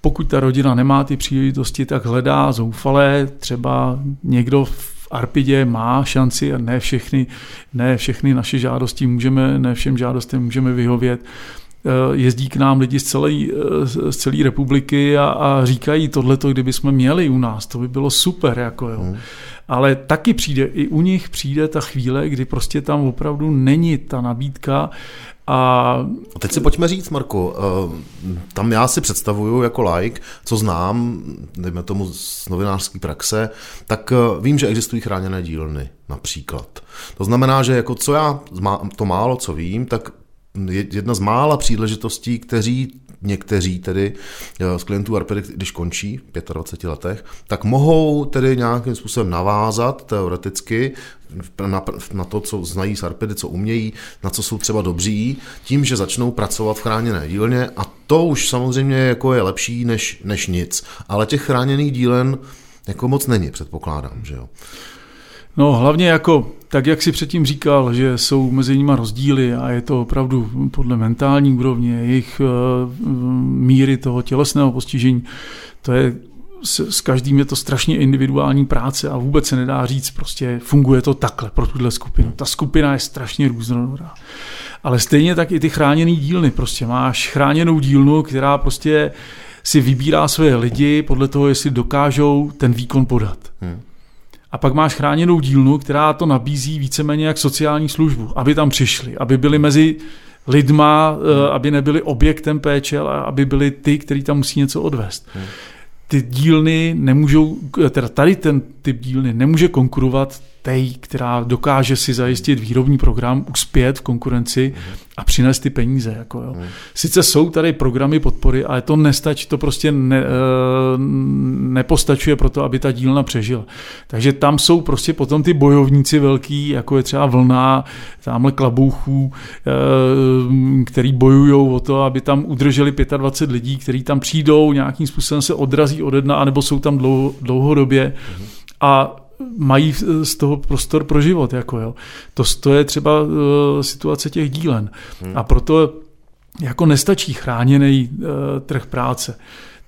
Pokud ta rodina nemá ty příležitosti, tak hledá zoufalé, třeba někdo v Arpidě má šanci a ne všechny, ne všechny naše žádosti můžeme, ne všem žádostem můžeme vyhovět eh, jezdí k nám lidi z celé, eh, z celé republiky a, a říkají tohleto, kdyby jsme měli u nás, to by bylo super. Jako jo. Hmm. Ale taky přijde, i u nich přijde ta chvíle, kdy prostě tam opravdu není ta nabídka a teď si pojďme říct, Marko, eh, tam já si představuju jako like, co znám, dejme tomu z novinářské praxe, tak eh, vím, že existují chráněné dílny například. To znamená, že jako co já, to málo, co vím, tak jedna z mála příležitostí, kteří někteří tedy eh, z klientů Arpedy, když končí v 25 letech, tak mohou tedy nějakým způsobem navázat teoreticky na, na to, co znají z Arpedy, co umějí, na co jsou třeba dobří, tím, že začnou pracovat v chráněné dílně a to už samozřejmě jako je lepší než, než nic. Ale těch chráněných dílen jako moc není, předpokládám, že jo. No hlavně jako, tak jak si předtím říkal, že jsou mezi nimi rozdíly a je to opravdu podle mentální úrovně, jejich uh, míry toho tělesného postižení, to je s, s každým je to strašně individuální práce a vůbec se nedá říct, prostě funguje to takhle pro tuhle skupinu. Ta skupina je strašně různorodá. Ale stejně tak i ty chráněné dílny. Prostě máš chráněnou dílnu, která prostě si vybírá své lidi podle toho, jestli dokážou ten výkon podat. Hmm. A pak máš chráněnou dílnu, která to nabízí víceméně jak sociální službu, aby tam přišli, aby byli mezi lidma, hmm. aby nebyli objektem péče, ale aby byli ty, kteří tam musí něco odvést. Hmm ty dílny nemůžou, teda tady ten typ dílny nemůže konkurovat té, která dokáže si zajistit výrobní program, uspět v konkurenci a přinést ty peníze. Jako jo. Sice jsou tady programy podpory, ale to nestačí, to prostě ne, eh, nepostačuje pro to, aby ta dílna přežila. Takže tam jsou prostě potom ty bojovníci velký, jako je třeba vlna, tamhle klabouchů, eh, který bojují o to, aby tam udrželi 25 lidí, kteří tam přijdou, nějakým způsobem se odrazí od jedna, anebo jsou tam dlouho, dlouhodobě. A mají z toho prostor pro život. Jako jo. To, to je třeba uh, situace těch dílen. Hmm. A proto jako nestačí chráněný uh, trh práce.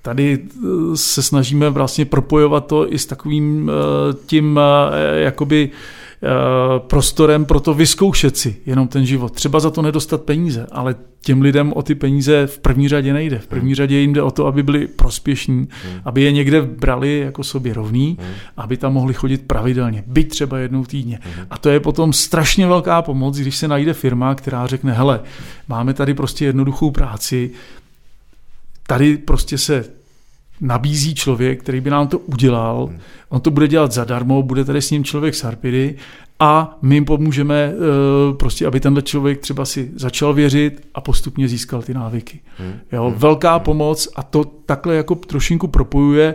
Tady uh, se snažíme vlastně propojovat to i s takovým uh, tím uh, jakoby uh, prostorem pro to vyzkoušet si jenom ten život. Třeba za to nedostat peníze, ale těm lidem o ty peníze v první řadě nejde. V první řadě jim jde o to, aby byli prospěšní, hmm. aby je někde brali jako sobě rovný, hmm. aby tam mohli chodit pravidelně, byť třeba jednou týdně. Hmm. A to je potom strašně velká pomoc, když se najde firma, která řekne, hele, máme tady prostě jednoduchou práci, tady prostě se nabízí člověk, který by nám to udělal. Hmm. On to bude dělat zadarmo, bude tady s ním člověk z Harpidy a my jim pomůžeme eh, prostě, aby tenhle člověk třeba si začal věřit a postupně získal ty návyky. Hmm. Jo, hmm. velká pomoc a to takhle jako trošinku propojuje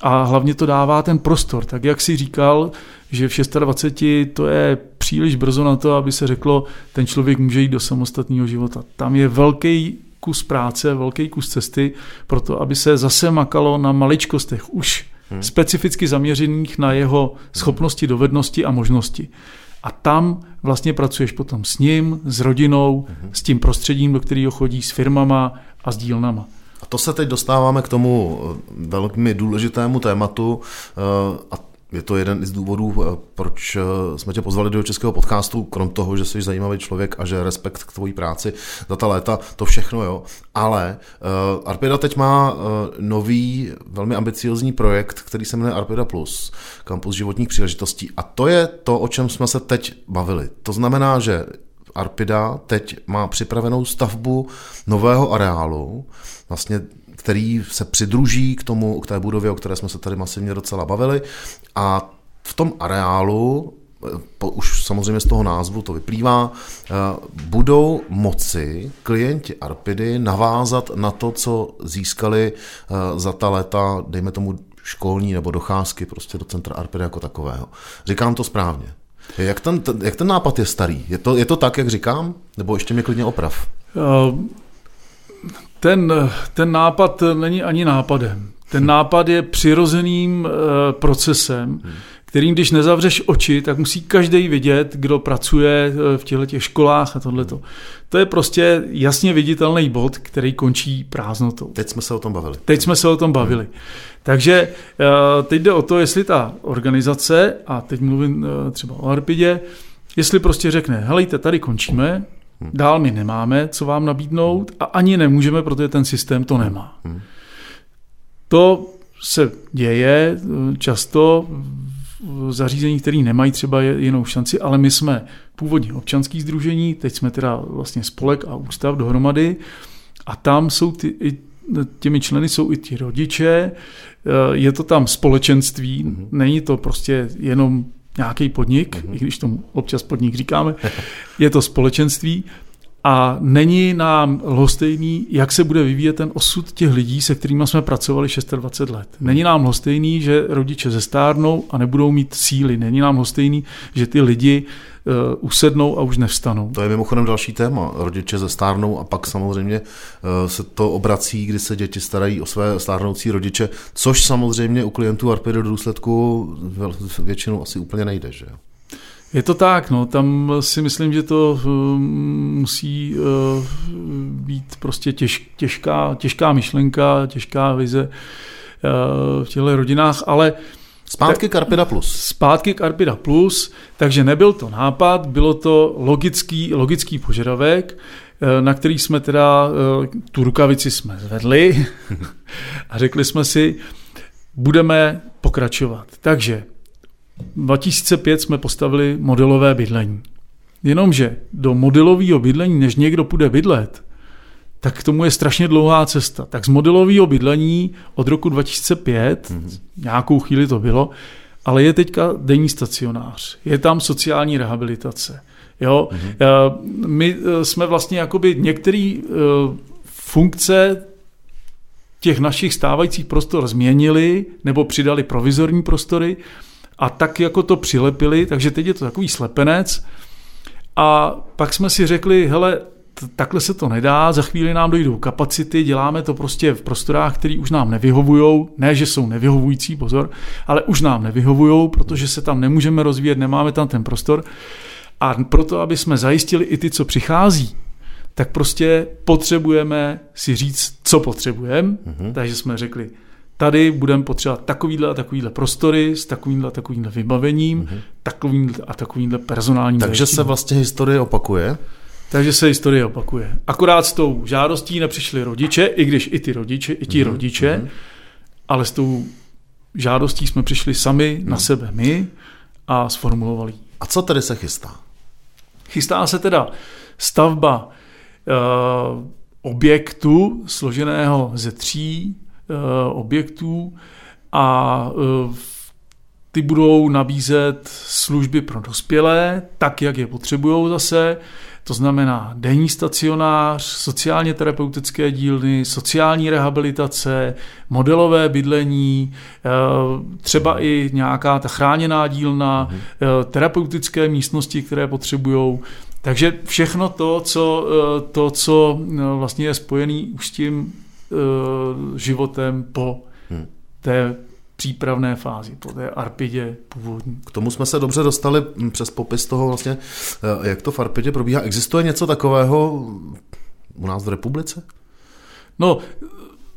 a hlavně to dává ten prostor. Tak jak si říkal, že v 26 to je příliš brzo na to, aby se řeklo, ten člověk může jít do samostatného života. Tam je velký kus práce, velký kus cesty pro to, aby se zase makalo na maličkostech, už hmm. specificky zaměřených na jeho schopnosti, dovednosti a možnosti. A tam vlastně pracuješ potom s ním, s rodinou, hmm. s tím prostředím, do kterého chodí, s firmama a s dílnama. A to se teď dostáváme k tomu velmi důležitému tématu. Eh, a je to jeden z důvodů, eh, proč eh, jsme tě pozvali do českého podcastu, krom toho, že jsi zajímavý člověk a že respekt k tvojí práci za ta léta, to všechno, jo. Ale uh, Arpida teď má uh, nový, velmi ambiciozní projekt, který se jmenuje Arpida Plus, kampus životních příležitostí. A to je to, o čem jsme se teď bavili. To znamená, že Arpida teď má připravenou stavbu nového areálu, vlastně který se přidruží k tomu, k té budově, o které jsme se tady masivně docela bavili. A v tom areálu po, už samozřejmě z toho názvu to vyplývá, eh, budou moci klienti Arpidy navázat na to, co získali eh, za ta léta, dejme tomu školní nebo docházky prostě do centra Arpidy jako takového. Říkám to správně. Jak ten, jak ten nápad je starý? Je to, je to tak, jak říkám? Nebo ještě mě klidně oprav? Ten, ten nápad není ani nápadem. Ten hm. nápad je přirozeným uh, procesem, hmm. kterým, když nezavřeš oči, tak musí každý vidět, kdo pracuje v těchto těch školách a tohleto. To je prostě jasně viditelný bod, který končí prázdnotou. Teď jsme se o tom bavili. Teď jsme se o tom bavili. Hmm. Takže uh, teď jde o to, jestli ta organizace, a teď mluvím třeba o Arpidě, jestli prostě řekne, helejte, tady končíme, Dál my nemáme, co vám nabídnout a ani nemůžeme, protože ten systém to nemá. To se děje eh, často v zařízení, které nemají třeba jinou šanci, ale my jsme původně občanský združení, teď jsme teda vlastně spolek a ústav dohromady a tam jsou ty, i těmi členy jsou i ti rodiče, eh, je to tam společenství, mm-hmm. není to prostě jenom nějaký podnik, mm-hmm. i když tomu občas podnik říkáme, je to společenství a není nám lhostejný, jak se bude vyvíjet ten osud těch lidí, se kterými jsme pracovali 26 let. Není nám lhostejný, že rodiče zestárnou a nebudou mít síly. Není nám lhostejný, že ty lidi usednou a už nevstanou. To je mimochodem další téma. Rodiče zestárnou a pak samozřejmě uh, se to obrací, kdy se děti starají o své stárnoucí rodiče, což samozřejmě u klientů ARPy do důsledku většinou asi úplně nejde. Že? Je to tak, no, tam si myslím, že to um, musí uh, být prostě těž, těžká, těžká myšlenka, těžká vize uh, v těchto rodinách, ale Zpátky k Arpida Plus. Zpátky k Arpida Plus, takže nebyl to nápad, bylo to logický, logický požadavek, na který jsme teda tu rukavici jsme zvedli a řekli jsme si, budeme pokračovat. Takže 2005 jsme postavili modelové bydlení. Jenomže do modelového bydlení, než někdo půjde bydlet, tak k tomu je strašně dlouhá cesta. Tak z modelového bydlení od roku 2005, mm-hmm. nějakou chvíli to bylo, ale je teďka denní stacionář, je tam sociální rehabilitace. Jo? Mm-hmm. My eh, jsme vlastně jakoby některé eh, funkce těch našich stávajících prostor změnili nebo přidali provizorní prostory a tak jako to přilepili, takže teď je to takový slepenec. A pak jsme si řekli, hele, takhle se to nedá, za chvíli nám dojdou kapacity, děláme to prostě v prostorách, které už nám nevyhovují, ne, že jsou nevyhovující, pozor, ale už nám nevyhovují, protože se tam nemůžeme rozvíjet, nemáme tam ten prostor. A proto, aby jsme zajistili i ty, co přichází, tak prostě potřebujeme si říct, co potřebujeme. Mm-hmm. Takže jsme řekli, tady budeme potřebovat takovýhle a takovýhle prostory s takovýmhle a takovýmhle vybavením, mm-hmm. takovýmhle a takovýmhle personálním Takže zajištěním. se vlastně historie opakuje? Takže se historie opakuje. Akorát s tou žádostí nepřišli rodiče, i když i ty rodiče, i ti mm-hmm. rodiče, mm-hmm. ale s tou žádostí jsme přišli sami mm. na sebe my a sformulovali. A co tedy se chystá? Chystá se teda stavba uh, objektu složeného ze tří Eh, objektů a eh, ty budou nabízet služby pro dospělé, tak, jak je potřebují zase. To znamená denní stacionář, sociálně terapeutické dílny, sociální rehabilitace, modelové bydlení, eh, třeba i nějaká ta chráněná dílna, mhm. terapeutické místnosti, které potřebují. Takže všechno to, co, to, co vlastně je spojené už s tím Eh, životem po hmm. té přípravné fázi, po té arpidě původní. K tomu jsme se dobře dostali přes popis toho vlastně, eh, jak to v arpidě probíhá. Existuje něco takového u nás v republice? No,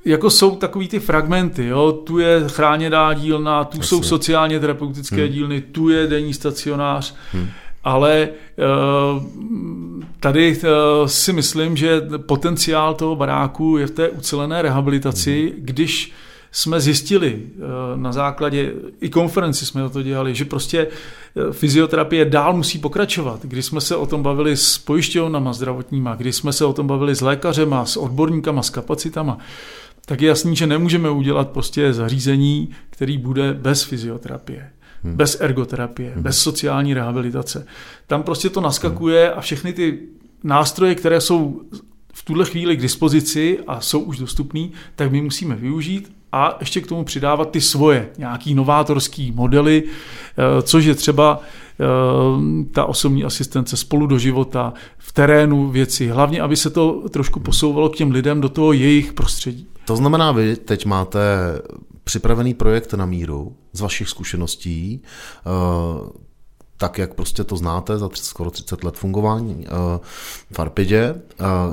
jako jsou takový ty fragmenty, jo? tu je chráněná dílna, tu Jasně. jsou sociálně terapeutické hmm. dílny, tu je denní stacionář, hmm. ale uh, tady uh, si myslím, že potenciál toho baráku je v té ucelené rehabilitaci, hmm. když jsme zjistili uh, na základě, i konferenci jsme to dělali, že prostě fyzioterapie dál musí pokračovat. Když jsme se o tom bavili s pojišťovnama zdravotníma, když jsme se o tom bavili s lékařema, s odborníkama, s kapacitama, tak je jasný, že nemůžeme udělat prostě zařízení, který bude bez fyzioterapie. Hmm. Bez ergoterapie, hmm. bez sociální rehabilitace. Tam prostě to naskakuje a všechny ty nástroje, které jsou v tuhle chvíli k dispozici a jsou už dostupný, tak my musíme využít a ještě k tomu přidávat ty svoje, nějaký novátorský modely, eh, což je třeba eh, ta osobní asistence spolu do života, v terénu věci, hlavně, aby se to trošku posouvalo k těm lidem do toho jejich prostředí. To znamená, vy teď máte připravený projekt na míru z vašich zkušeností, eh, tak, jak prostě to znáte za skoro 30 let fungování v Arpidě,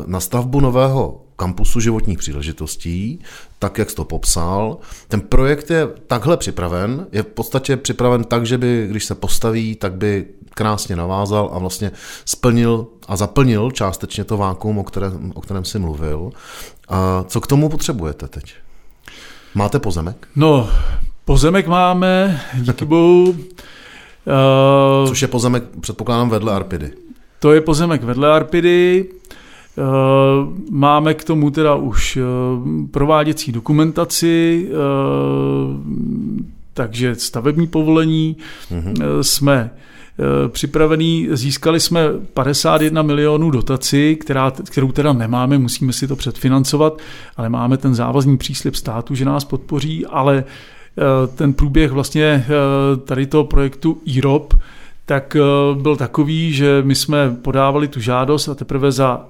na stavbu nového kampusu životních příležitostí, tak, jak jsi to popsal. Ten projekt je takhle připraven, je v podstatě připraven tak, že by, když se postaví, tak by krásně navázal a vlastně splnil a zaplnil částečně to vákuum, o kterém, o kterém jsi mluvil. A co k tomu potřebujete teď? Máte pozemek? No, pozemek máme, díky bohu. Uh, Což je pozemek, předpokládám, vedle Arpidy. To je pozemek vedle Arpidy. Máme k tomu teda už eh, prováděcí dokumentaci, eh, takže stavební povolení mm-hmm. jsme připravený, získali jsme 51 milionů dotaci, která, kterou teda nemáme, musíme si to předfinancovat, ale máme ten závazný příslip státu, že nás podpoří, ale ten průběh vlastně tady toho projektu IROP, tak byl takový, že my jsme podávali tu žádost a teprve za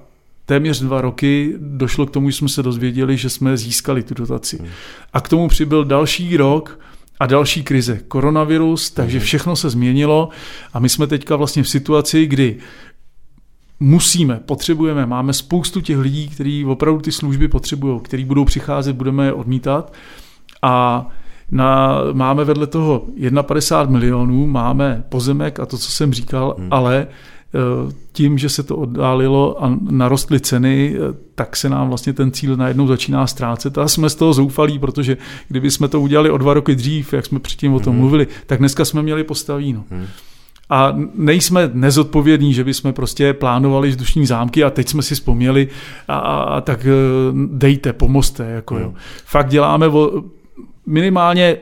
téměř dva roky došlo k tomu, že jsme se dozvěděli, že jsme získali tu dotaci. Hmm. A k tomu přibyl další rok a další krize, koronavirus, takže hmm. všechno se změnilo a my jsme teďka vlastně v situaci, kdy musíme, potřebujeme, máme spoustu těch lidí, kteří opravdu ty služby potřebují, kteří budou přicházet, budeme je odmítat a na, máme vedle toho 51 milionů, máme pozemek a to, co jsem říkal, hmm. ale tím, že se to oddálilo a narostly ceny, eh, tak se nám vlastně ten cíl najednou začíná ztrácet a jsme z toho zoufalí, protože kdyby jsme to udělali o dva roky dřív, jak jsme předtím o tom hmm. mluvili, tak dneska jsme měli postavíno. Hmm. A nejsme nezodpovědní, že bychom prostě plánovali vzdušní zámky a teď jsme si vzpomněli a, a, a tak eh, dejte, pomozte. Jako hmm. jo. Fakt děláme o, minimálně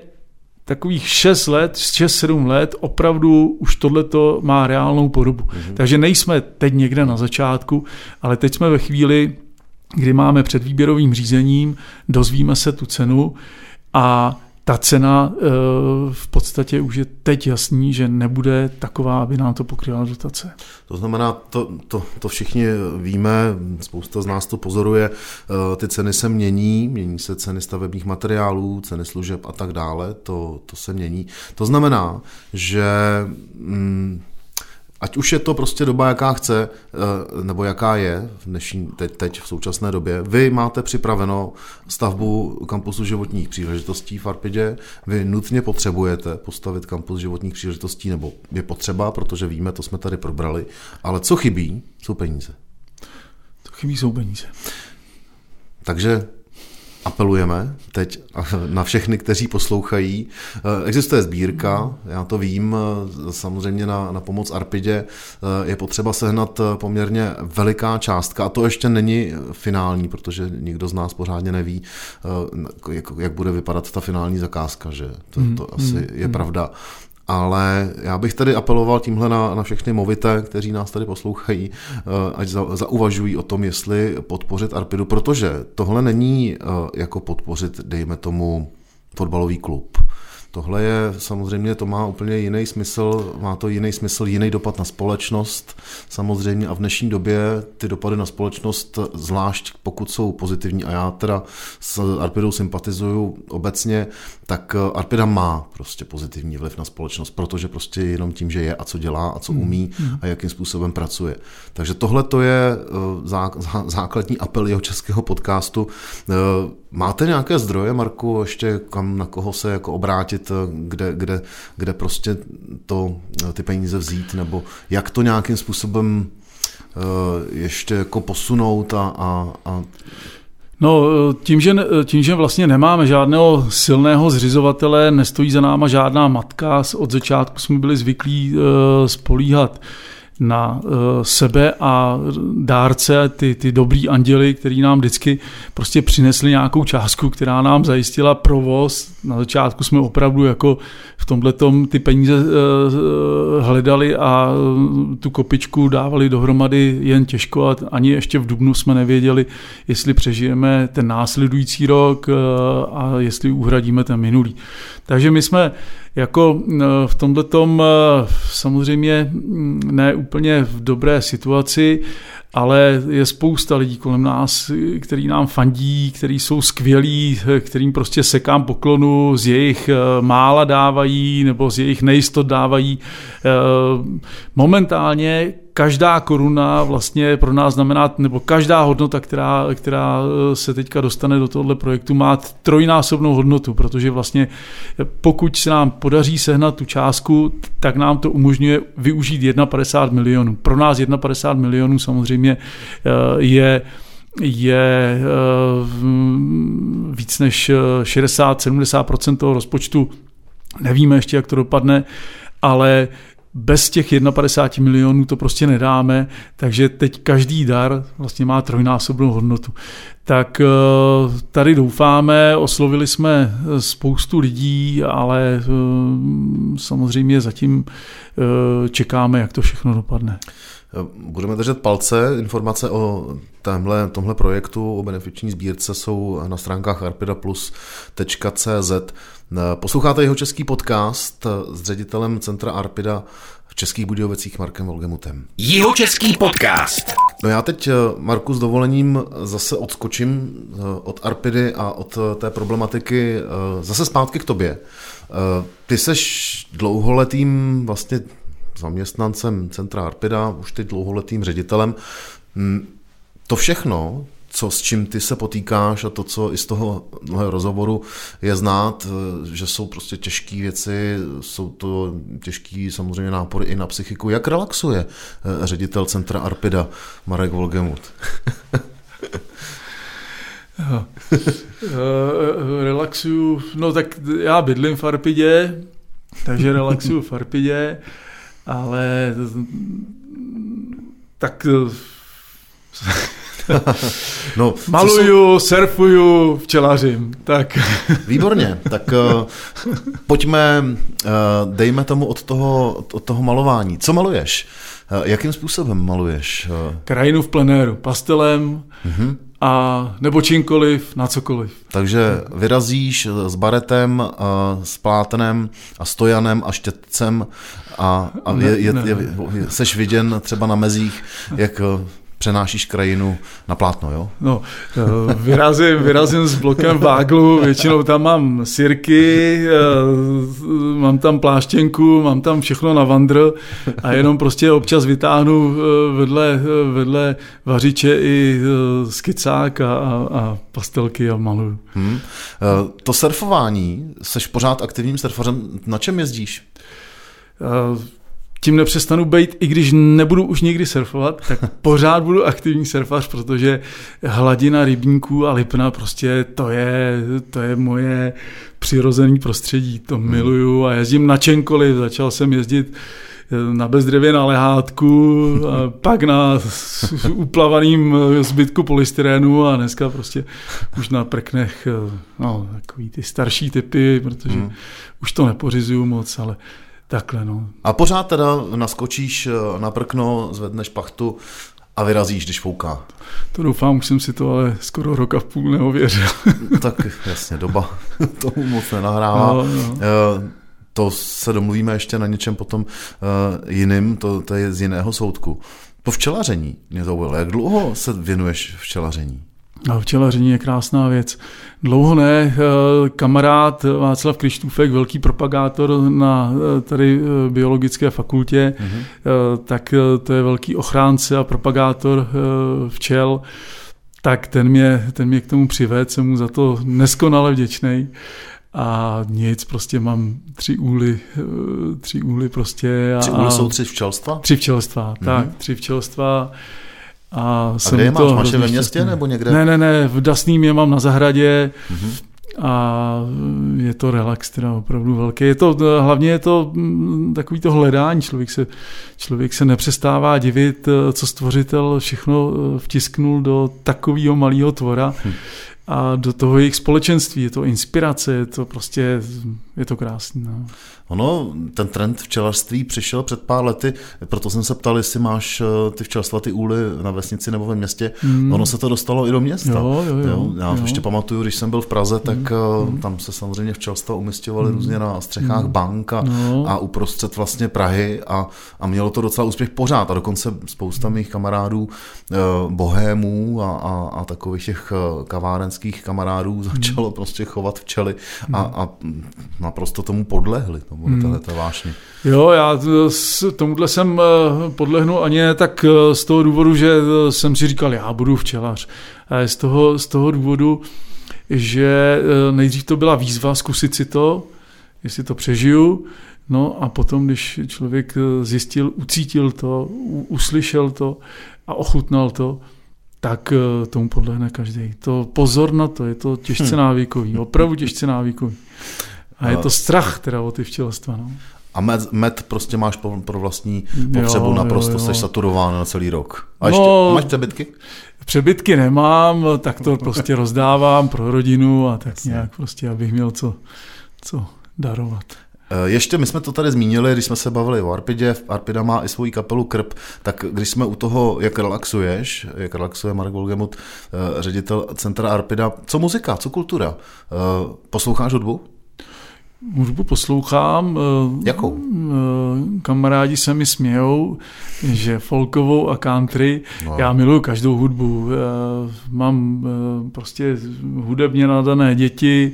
takových 6 let, 6-7 let opravdu už tohleto má reálnou podobu. Mm-hmm. Takže nejsme teď někde na začátku, ale teď jsme ve chvíli, kdy máme před výběrovým řízením, dozvíme se tu cenu a ta cena eh, v podstatě už je teď jasný, že nebude taková, aby nám to pokryla dotace. To znamená, to, to, to všichni víme, spousta z nás to pozoruje, eh, ty ceny se mění, mění se ceny stavebních materiálů, ceny služeb a tak dále, to, to se mění. To znamená, že mm, ať už je to prostě doba, jaká chce, eh, nebo jaká je v dnešní, teď, teď v současné době, vy máte připraveno stavbu kampusu životních příležitostí v Arpidě, vy nutně potřebujete postavit kampus životních příležitostí, nebo je potřeba, protože víme, to jsme tady probrali, ale co chybí, jsou peníze. To chybí jsou peníze. Takže apelujeme teď na všechny, kteří poslouchají. Eh, existuje sbírka, já to vím, eh, samozřejmě na, na pomoc Arpidě eh, je potřeba sehnat poměrně veliká částka a to ještě není finální, protože nikdo z nás pořádně neví, jak, jak bude vypadat ta finální zakázka, že to, to mm, asi mm, je mm. pravda. Ale já bych tady apeloval tímhle na, na všechny movité, kteří nás tady poslouchají, eh, ať za, zauvažují o tom, jestli podpořit Arpidu, protože tohle není eh, jako podpořit, dejme tomu, fotbalový klub. Tohle je samozřejmě, to má úplně jiný smysl, má to jiný smysl, jiný dopad na společnost samozřejmě a v dnešní době ty dopady na společnost, zvlášť pokud jsou pozitivní a já teda s Arpidou sympatizuju obecně, tak Arpida má prostě pozitivní vliv na společnost, protože prostě jenom tím, že je a co dělá a co hmm. umí hmm. a jakým způsobem pracuje. Takže tohle to je eh, základní apel jeho českého podcastu. Eh, Máte nějaké zdroje, Marku, ještě kam, na koho se jako obrátit, kde, kde, kde prostě to, ty peníze vzít, nebo jak to nějakým způsobem ještě jako posunout a, a, a No, tím že, tím, že vlastně nemáme žádného silného zřizovatele, nestojí za náma žádná matka, od začátku jsme byli zvyklí spolíhat na uh, sebe a dárce, ty, ty dobrý anděly, který nám vždycky prostě přinesli nějakou částku, která nám zajistila provoz. Na začátku jsme opravdu jako v tomhle ty peníze uh, hledali a tu kopičku dávali dohromady jen těžko a ani ještě v Dubnu jsme nevěděli, jestli přežijeme ten následující rok a jestli uhradíme ten minulý. Takže my jsme jako v tomhle tom samozřejmě mm, ne úplně v dobré situaci, ale je spousta lidí kolem nás, který nám fandí, který jsou skvělí, kterým prostě sekám poklonu, z jejich eh, mála dávají nebo z jejich nejistot dávají. Eh, momentálně každá koruna vlastně pro nás znamená, nebo každá hodnota, která, která eh, se teďka dostane do tohoto projektu, má trojnásobnou hodnotu, protože vlastně pokud se nám podaří sehnat tu částku, tak nám to umožňuje využít 51 milionů. Pro nás 51 milionů samozřejmě eh, je je eh, víc než 60-70% toho rozpočtu. Nevíme ještě, jak to dopadne, ale bez těch 51 milionů to prostě nedáme, takže teď každý dar vlastně má trojnásobnou hodnotu. Tak eh, tady doufáme, oslovili jsme spoustu lidí, ale eh, samozřejmě zatím eh, čekáme, jak to všechno dopadne. Budeme držet palce. Informace o témhle, tomhle projektu, o benefiční sbírce jsou na stránkách arpidaplus.cz. Posloucháte jeho český podcast s ředitelem Centra Arpida v Českých Budějovicích Markem Volgemutem. Jeho český podcast. No já teď, Marku, s dovolením zase odskočím eh, od Arpidy a od eh, té problematiky eh, zase zpátky k tobě. Ty seš dlouholetým vlastně zaměstnancem Centra Arpida, už teď dlouholetým ředitelem. Hm, to všechno, co s čím ty se potýkáš a to, co i z toho rozhovoru je znát, že jsou prostě těžké věci, jsou to těžké samozřejmě nápory i na psychiku. Jak relaxuje eh, ředitel Centra Arpida Marek Volgemut? relaxuju, no tak já bydlím v Arpidě, takže relaxuju v Arpidě, ale tak no, Maluju, jsou... surfuju, včelařím. Tak. Výborně, tak uh, pojďme, uh, dejme tomu od toho, od toho malování. Co maluješ? Uh, jakým způsobem maluješ? Uh... Krajinu v plenéru, pastelem, uh-huh a nebo čímkoliv, na cokoliv. Takže vyrazíš s baretem, s plátenem a stojanem a štětcem a, a je, je, je, je, seš viděn třeba na mezích, jak přenášíš krajinu na plátno, jo? No, eh, vyrazím, vyrazím s blokem váglu, většinou tam mám sirky, eh, mám tam pláštěnku, mám tam všechno na vandr a jenom prostě občas vytáhnu eh, vedle, vedle vařiče i skicák a, a pastelky a maluju. Hmm. To surfování, seš pořád aktivním surfařem, na čem jezdíš? Tím nepřestanu být, i když nebudu už nikdy surfovat, tak pořád budu aktivní surfař, protože hladina rybníků a lipna prostě to je, to je moje přirozené prostředí, to hmm. miluju a jezdím na čemkoliv, začal jsem jezdit eh, na bezdrevě na lehátku, a pak na uplavaným zbytku polystyrénu a dneska prostě už na prknech eh, no, takový ty starší typy, protože hmm. už to nepořizuju moc, ale Takhle, no. A pořád teda naskočíš eh, na prkno, zvedneš pachtu a vyrazíš, když fouká. To doufám, už jsem si to ale skoro rok a půl neověřil. tak jasně, doba tomu moc nenahrává. No, no. Eh, to se domluvíme ještě na něčem potom eh, jiným, to, to je z jiného soudku. Po včelaření mě to bylo. Jak dlouho se věnuješ včelaření? A včelaření je krásná věc. Dlouho ne, eh, kamarád Václav Krištůfek, velký propagátor na eh, tady eh, biologické fakultě, mm-hmm. tak to je velký ochránce a propagátor včel. tak ten mě, ten mě k tomu přivedl, jsem mu za to neskonale vděčný. A nic, prostě mám tři úly, tři úly prostě. A, tři úly jsou tři včelstva? Tři včelstva, mm-hmm. tak, tři včelstva. A, a kde je máš? Máš je ve městě nebo někde? Ne, ne, ne, v Dasným je mám na zahradě. Mm-hmm a je to relax teda opravdu velký. Je to, hlavně je to mm, takový to hledání, člověk se, člověk se nepřestává divit, co stvořitel všechno eh, vtisknul do takového malého tvora. Hm a do toho jejich společenství, je to inspirace, je to prostě, je to krásné. No. Ono, ten trend včelařství přišel před pár lety, proto jsem se ptal, jestli máš eh, ty včelstva, ty úly na vesnici nebo ve městě. Mm. Ono se to dostalo i do města. Jo, jo, jo, jo. Já jo. ještě pamatuju, když jsem byl v Praze, tak mm. tam se samozřejmě včelstva umistěvaly mm. různě na střechách mm. bank a, no. a uprostřed vlastně Prahy a, a mělo to docela úspěch pořád. A dokonce spousta mých kamarádů, eh, bohémů a, a, a takových těch kavárenských kamarádů začalo mm. prostě chovat včely a, a naprosto tomu podlehli tomu hmm. tohle vášně. Jo, já tomuhle jsem eh, podlehnul ani tak eh, z toho důvodu, že eh, jsem si říkal, já budu včelař. Z toho, z toho důvodu, že nejdřív to byla výzva zkusit si to, jestli to přežiju, no a potom, když člověk zjistil, ucítil to, uslyšel to a ochutnal to, tak tomu podlehne každý. To pozor na to, je to těžce hmm. návykový, opravdu těžce návykový. A je to strach teda o ty včelstva. No. A med, med prostě máš pro, pro vlastní potřebu, jo, naprosto jo, jo. seš saturován na celý rok. A ještě, no, máš přebytky? Přebytky nemám, tak to prostě rozdávám pro rodinu a tak Jasně. nějak prostě, abych měl co, co darovat. Eh, ještě my jsme to tady zmínili, když jsme se bavili o Arpidě, Arpida má i svoji kapelu Krp, tak když jsme u toho, jak relaxuješ, jak relaxuje Mark Volgemut, eh, ředitel centra Arpida, co muzika, co kultura? Eh, posloucháš hudbu? Hudbu poslouchám. Eh, Jakou? Eh, kamarádi se mi smějou, že folkovou a country. No. Já miluji každou hudbu. Eh, mám prostě hudebně nadané děti,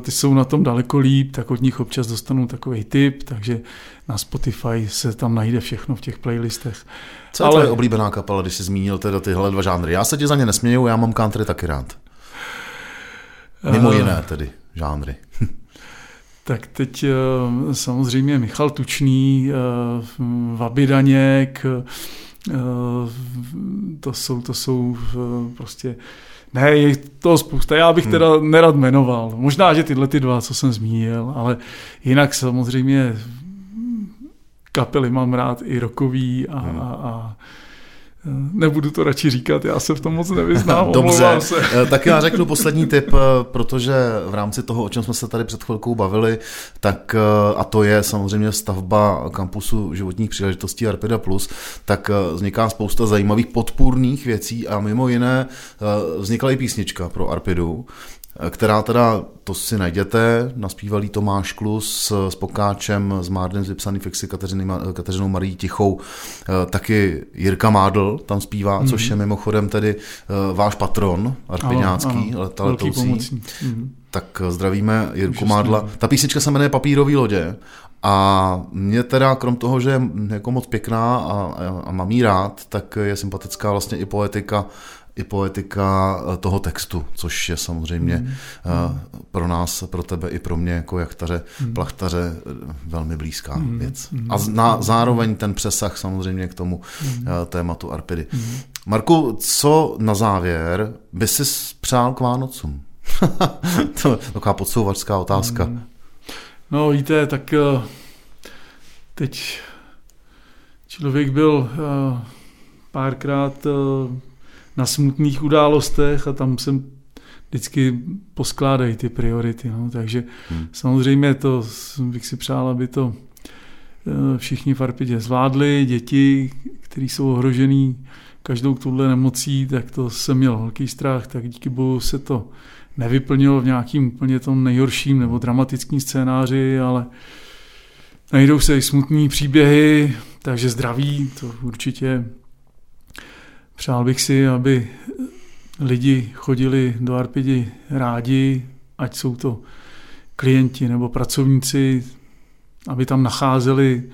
ty jsou na tom daleko líp, tak od nich občas dostanu takový tip, takže na Spotify se tam najde všechno v těch playlistech. Co je Ale... tvoje oblíbená kapela, když jsi zmínil teda tyhle dva žánry? Já se ti za ně nesměju, já mám country taky rád. Mimo jiné tedy žánry. Tak teď eh, samozřejmě Michal Tučný, eh, Vaby Daněk, eh, to jsou, to jsou prostě ne, je to spousta. Já bych hmm. teda nerad jmenoval. Možná, že tyhle ty dva, co jsem zmínil, ale jinak samozřejmě kapely mám rád i rokový a, hmm. a, a Nebudu to radši říkat, já se v tom moc nevyznám. Dobře, se. Eh, tak já řeknu poslední tip, eh, protože v rámci toho, o čem jsme se tady před chvilkou bavili, tak eh, a to je samozřejmě stavba kampusu životních příležitostí Arpida Plus, tak vzniká spousta zajímavých podpůrných věcí a mimo jiné vznikla i písnička pro Arpidu, která teda, to si najděte, naspívalý Tomáš Klus s Pokáčem, s Márdem z Vypsaný fixy Kateřinou Marí Tichou, eh, taky Jirka Mádl tam zpívá, mm-hmm. což je mimochodem tedy eh, váš patron, arpiňácký, leta letoucí. Mm-hmm. Tak zdravíme Jirku Užasný. Mádla. Ta písnička se jmenuje Papírový lodě a mě teda, krom toho, že je jako moc pěkná a, a, a mám jí rád, tak je sympatická vlastně i poetika i poetika eh, toho textu, což je samozřejmě mm. pro nás, pro tebe i pro mě jako jaktaře, mm. plachtaře eh, velmi blízká mm. věc. Mm. A na, zároveň ten přesah samozřejmě k tomu mm. tématu Arpidy. Mm. Marku, co na závěr by si přál k Vánocům? to je taková podsouvačská otázka. Mm. No víte, tak teď člověk byl párkrát na smutných událostech a tam se vždycky poskládají ty priority. No. Takže hmm. samozřejmě to bych si přál, aby to eh, všichni v Arpidě zvládli, děti, kteří jsou ohrožený každou tuhle nemocí, tak to jsem měl velký strach, tak díky bohu se to nevyplnilo v nějakým úplně tom nejhorším nebo dramatickým scénáři, ale najdou se i smutné příběhy, takže zdraví, to určitě Přál bych si, aby lidi chodili do Arpidi rádi, ať jsou to klienti nebo pracovníci, aby tam nacházeli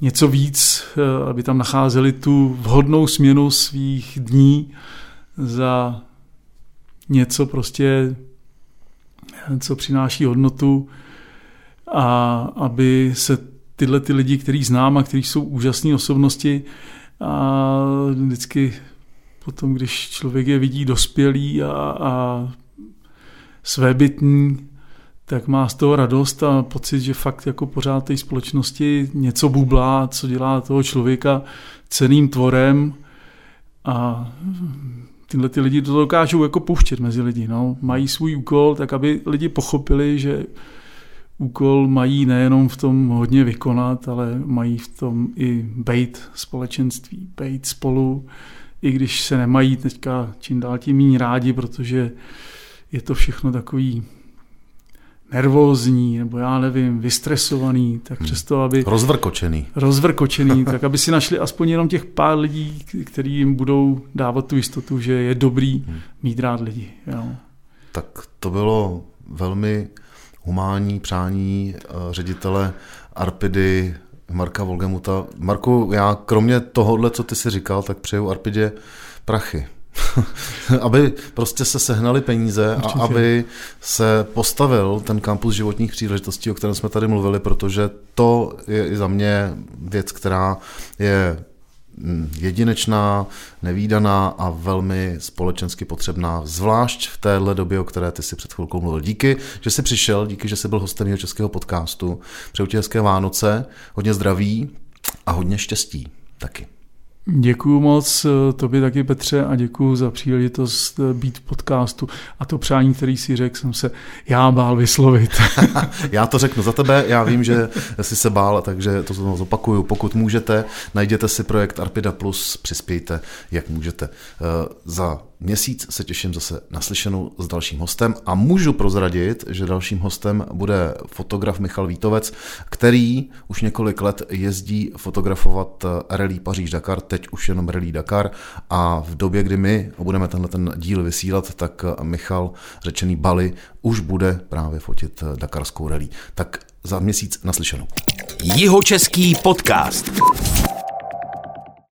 něco víc, aby tam nacházeli tu vhodnou směnu svých dní za něco prostě, co přináší hodnotu a aby se tyhle ty lidi, který znám a kteří jsou úžasné osobnosti a vždycky potom, když člověk je vidí dospělý a, a svébytný, tak má z toho radost a pocit, že fakt jako pořád té společnosti něco bublá, co dělá toho člověka ceným tvorem a tyhle ty lidi to dokážou jako pouštět mezi lidi. No. Mají svůj úkol, tak aby lidi pochopili, že úkol mají nejenom v tom hodně vykonat, ale mají v tom i bejt společenství, bejt spolu, i když se nemají teďka čím dál tím méně rádi, protože je to všechno takový nervózní, nebo já nevím, vystresovaný, tak hmm. přesto, aby... Rozvrkočený. Rozvrkočený, tak aby si našli aspoň jenom těch pár lidí, kteří jim budou dávat tu jistotu, že je dobrý hmm. mít rád lidi. Jo. Tak to bylo velmi humánní přání eh, ředitele Arpidy Marka Volgemuta. Marku, já kromě tohohle, co ty si říkal, tak přeju Arpidě prachy. aby prostě se sehnali peníze Určitě. a aby se postavil ten kampus životních příležitostí, o kterém jsme tady mluvili, protože to je i za mě věc, která je jedinečná, nevýdaná a velmi společensky potřebná, zvlášť v téhle době, o které ty si před chvilkou mluvil. Díky, že jsi přišel, díky, že jsi byl hostem jeho českého podcastu. Přeju ti hezké Vánoce, hodně zdraví a hodně štěstí taky. Děkuju moc eh, tobě taky, Petře, a děkuju za příležitost eh, být v podcastu. A to přání, který si řekl, jsem se já bál vyslovit. já to řeknu za tebe, já vím, že jsi se bál, takže to znovu zopakuju. Pokud můžete, najděte si projekt Arpida Plus, přispějte, jak můžete. Eh, za měsíc se těším zase naslyšenou s dalším hostem a můžu prozradit, že dalším hostem bude fotograf Michal Vítovec, který už několik let jezdí fotografovat rally Paříž-Dakar, teď už jenom rally Dakar a v době, kdy my budeme tenhle ten díl vysílat, tak Michal, řečený Bali, už bude právě fotit Dakarskou rally. Tak za měsíc naslyšenou. Jihočeský podcast.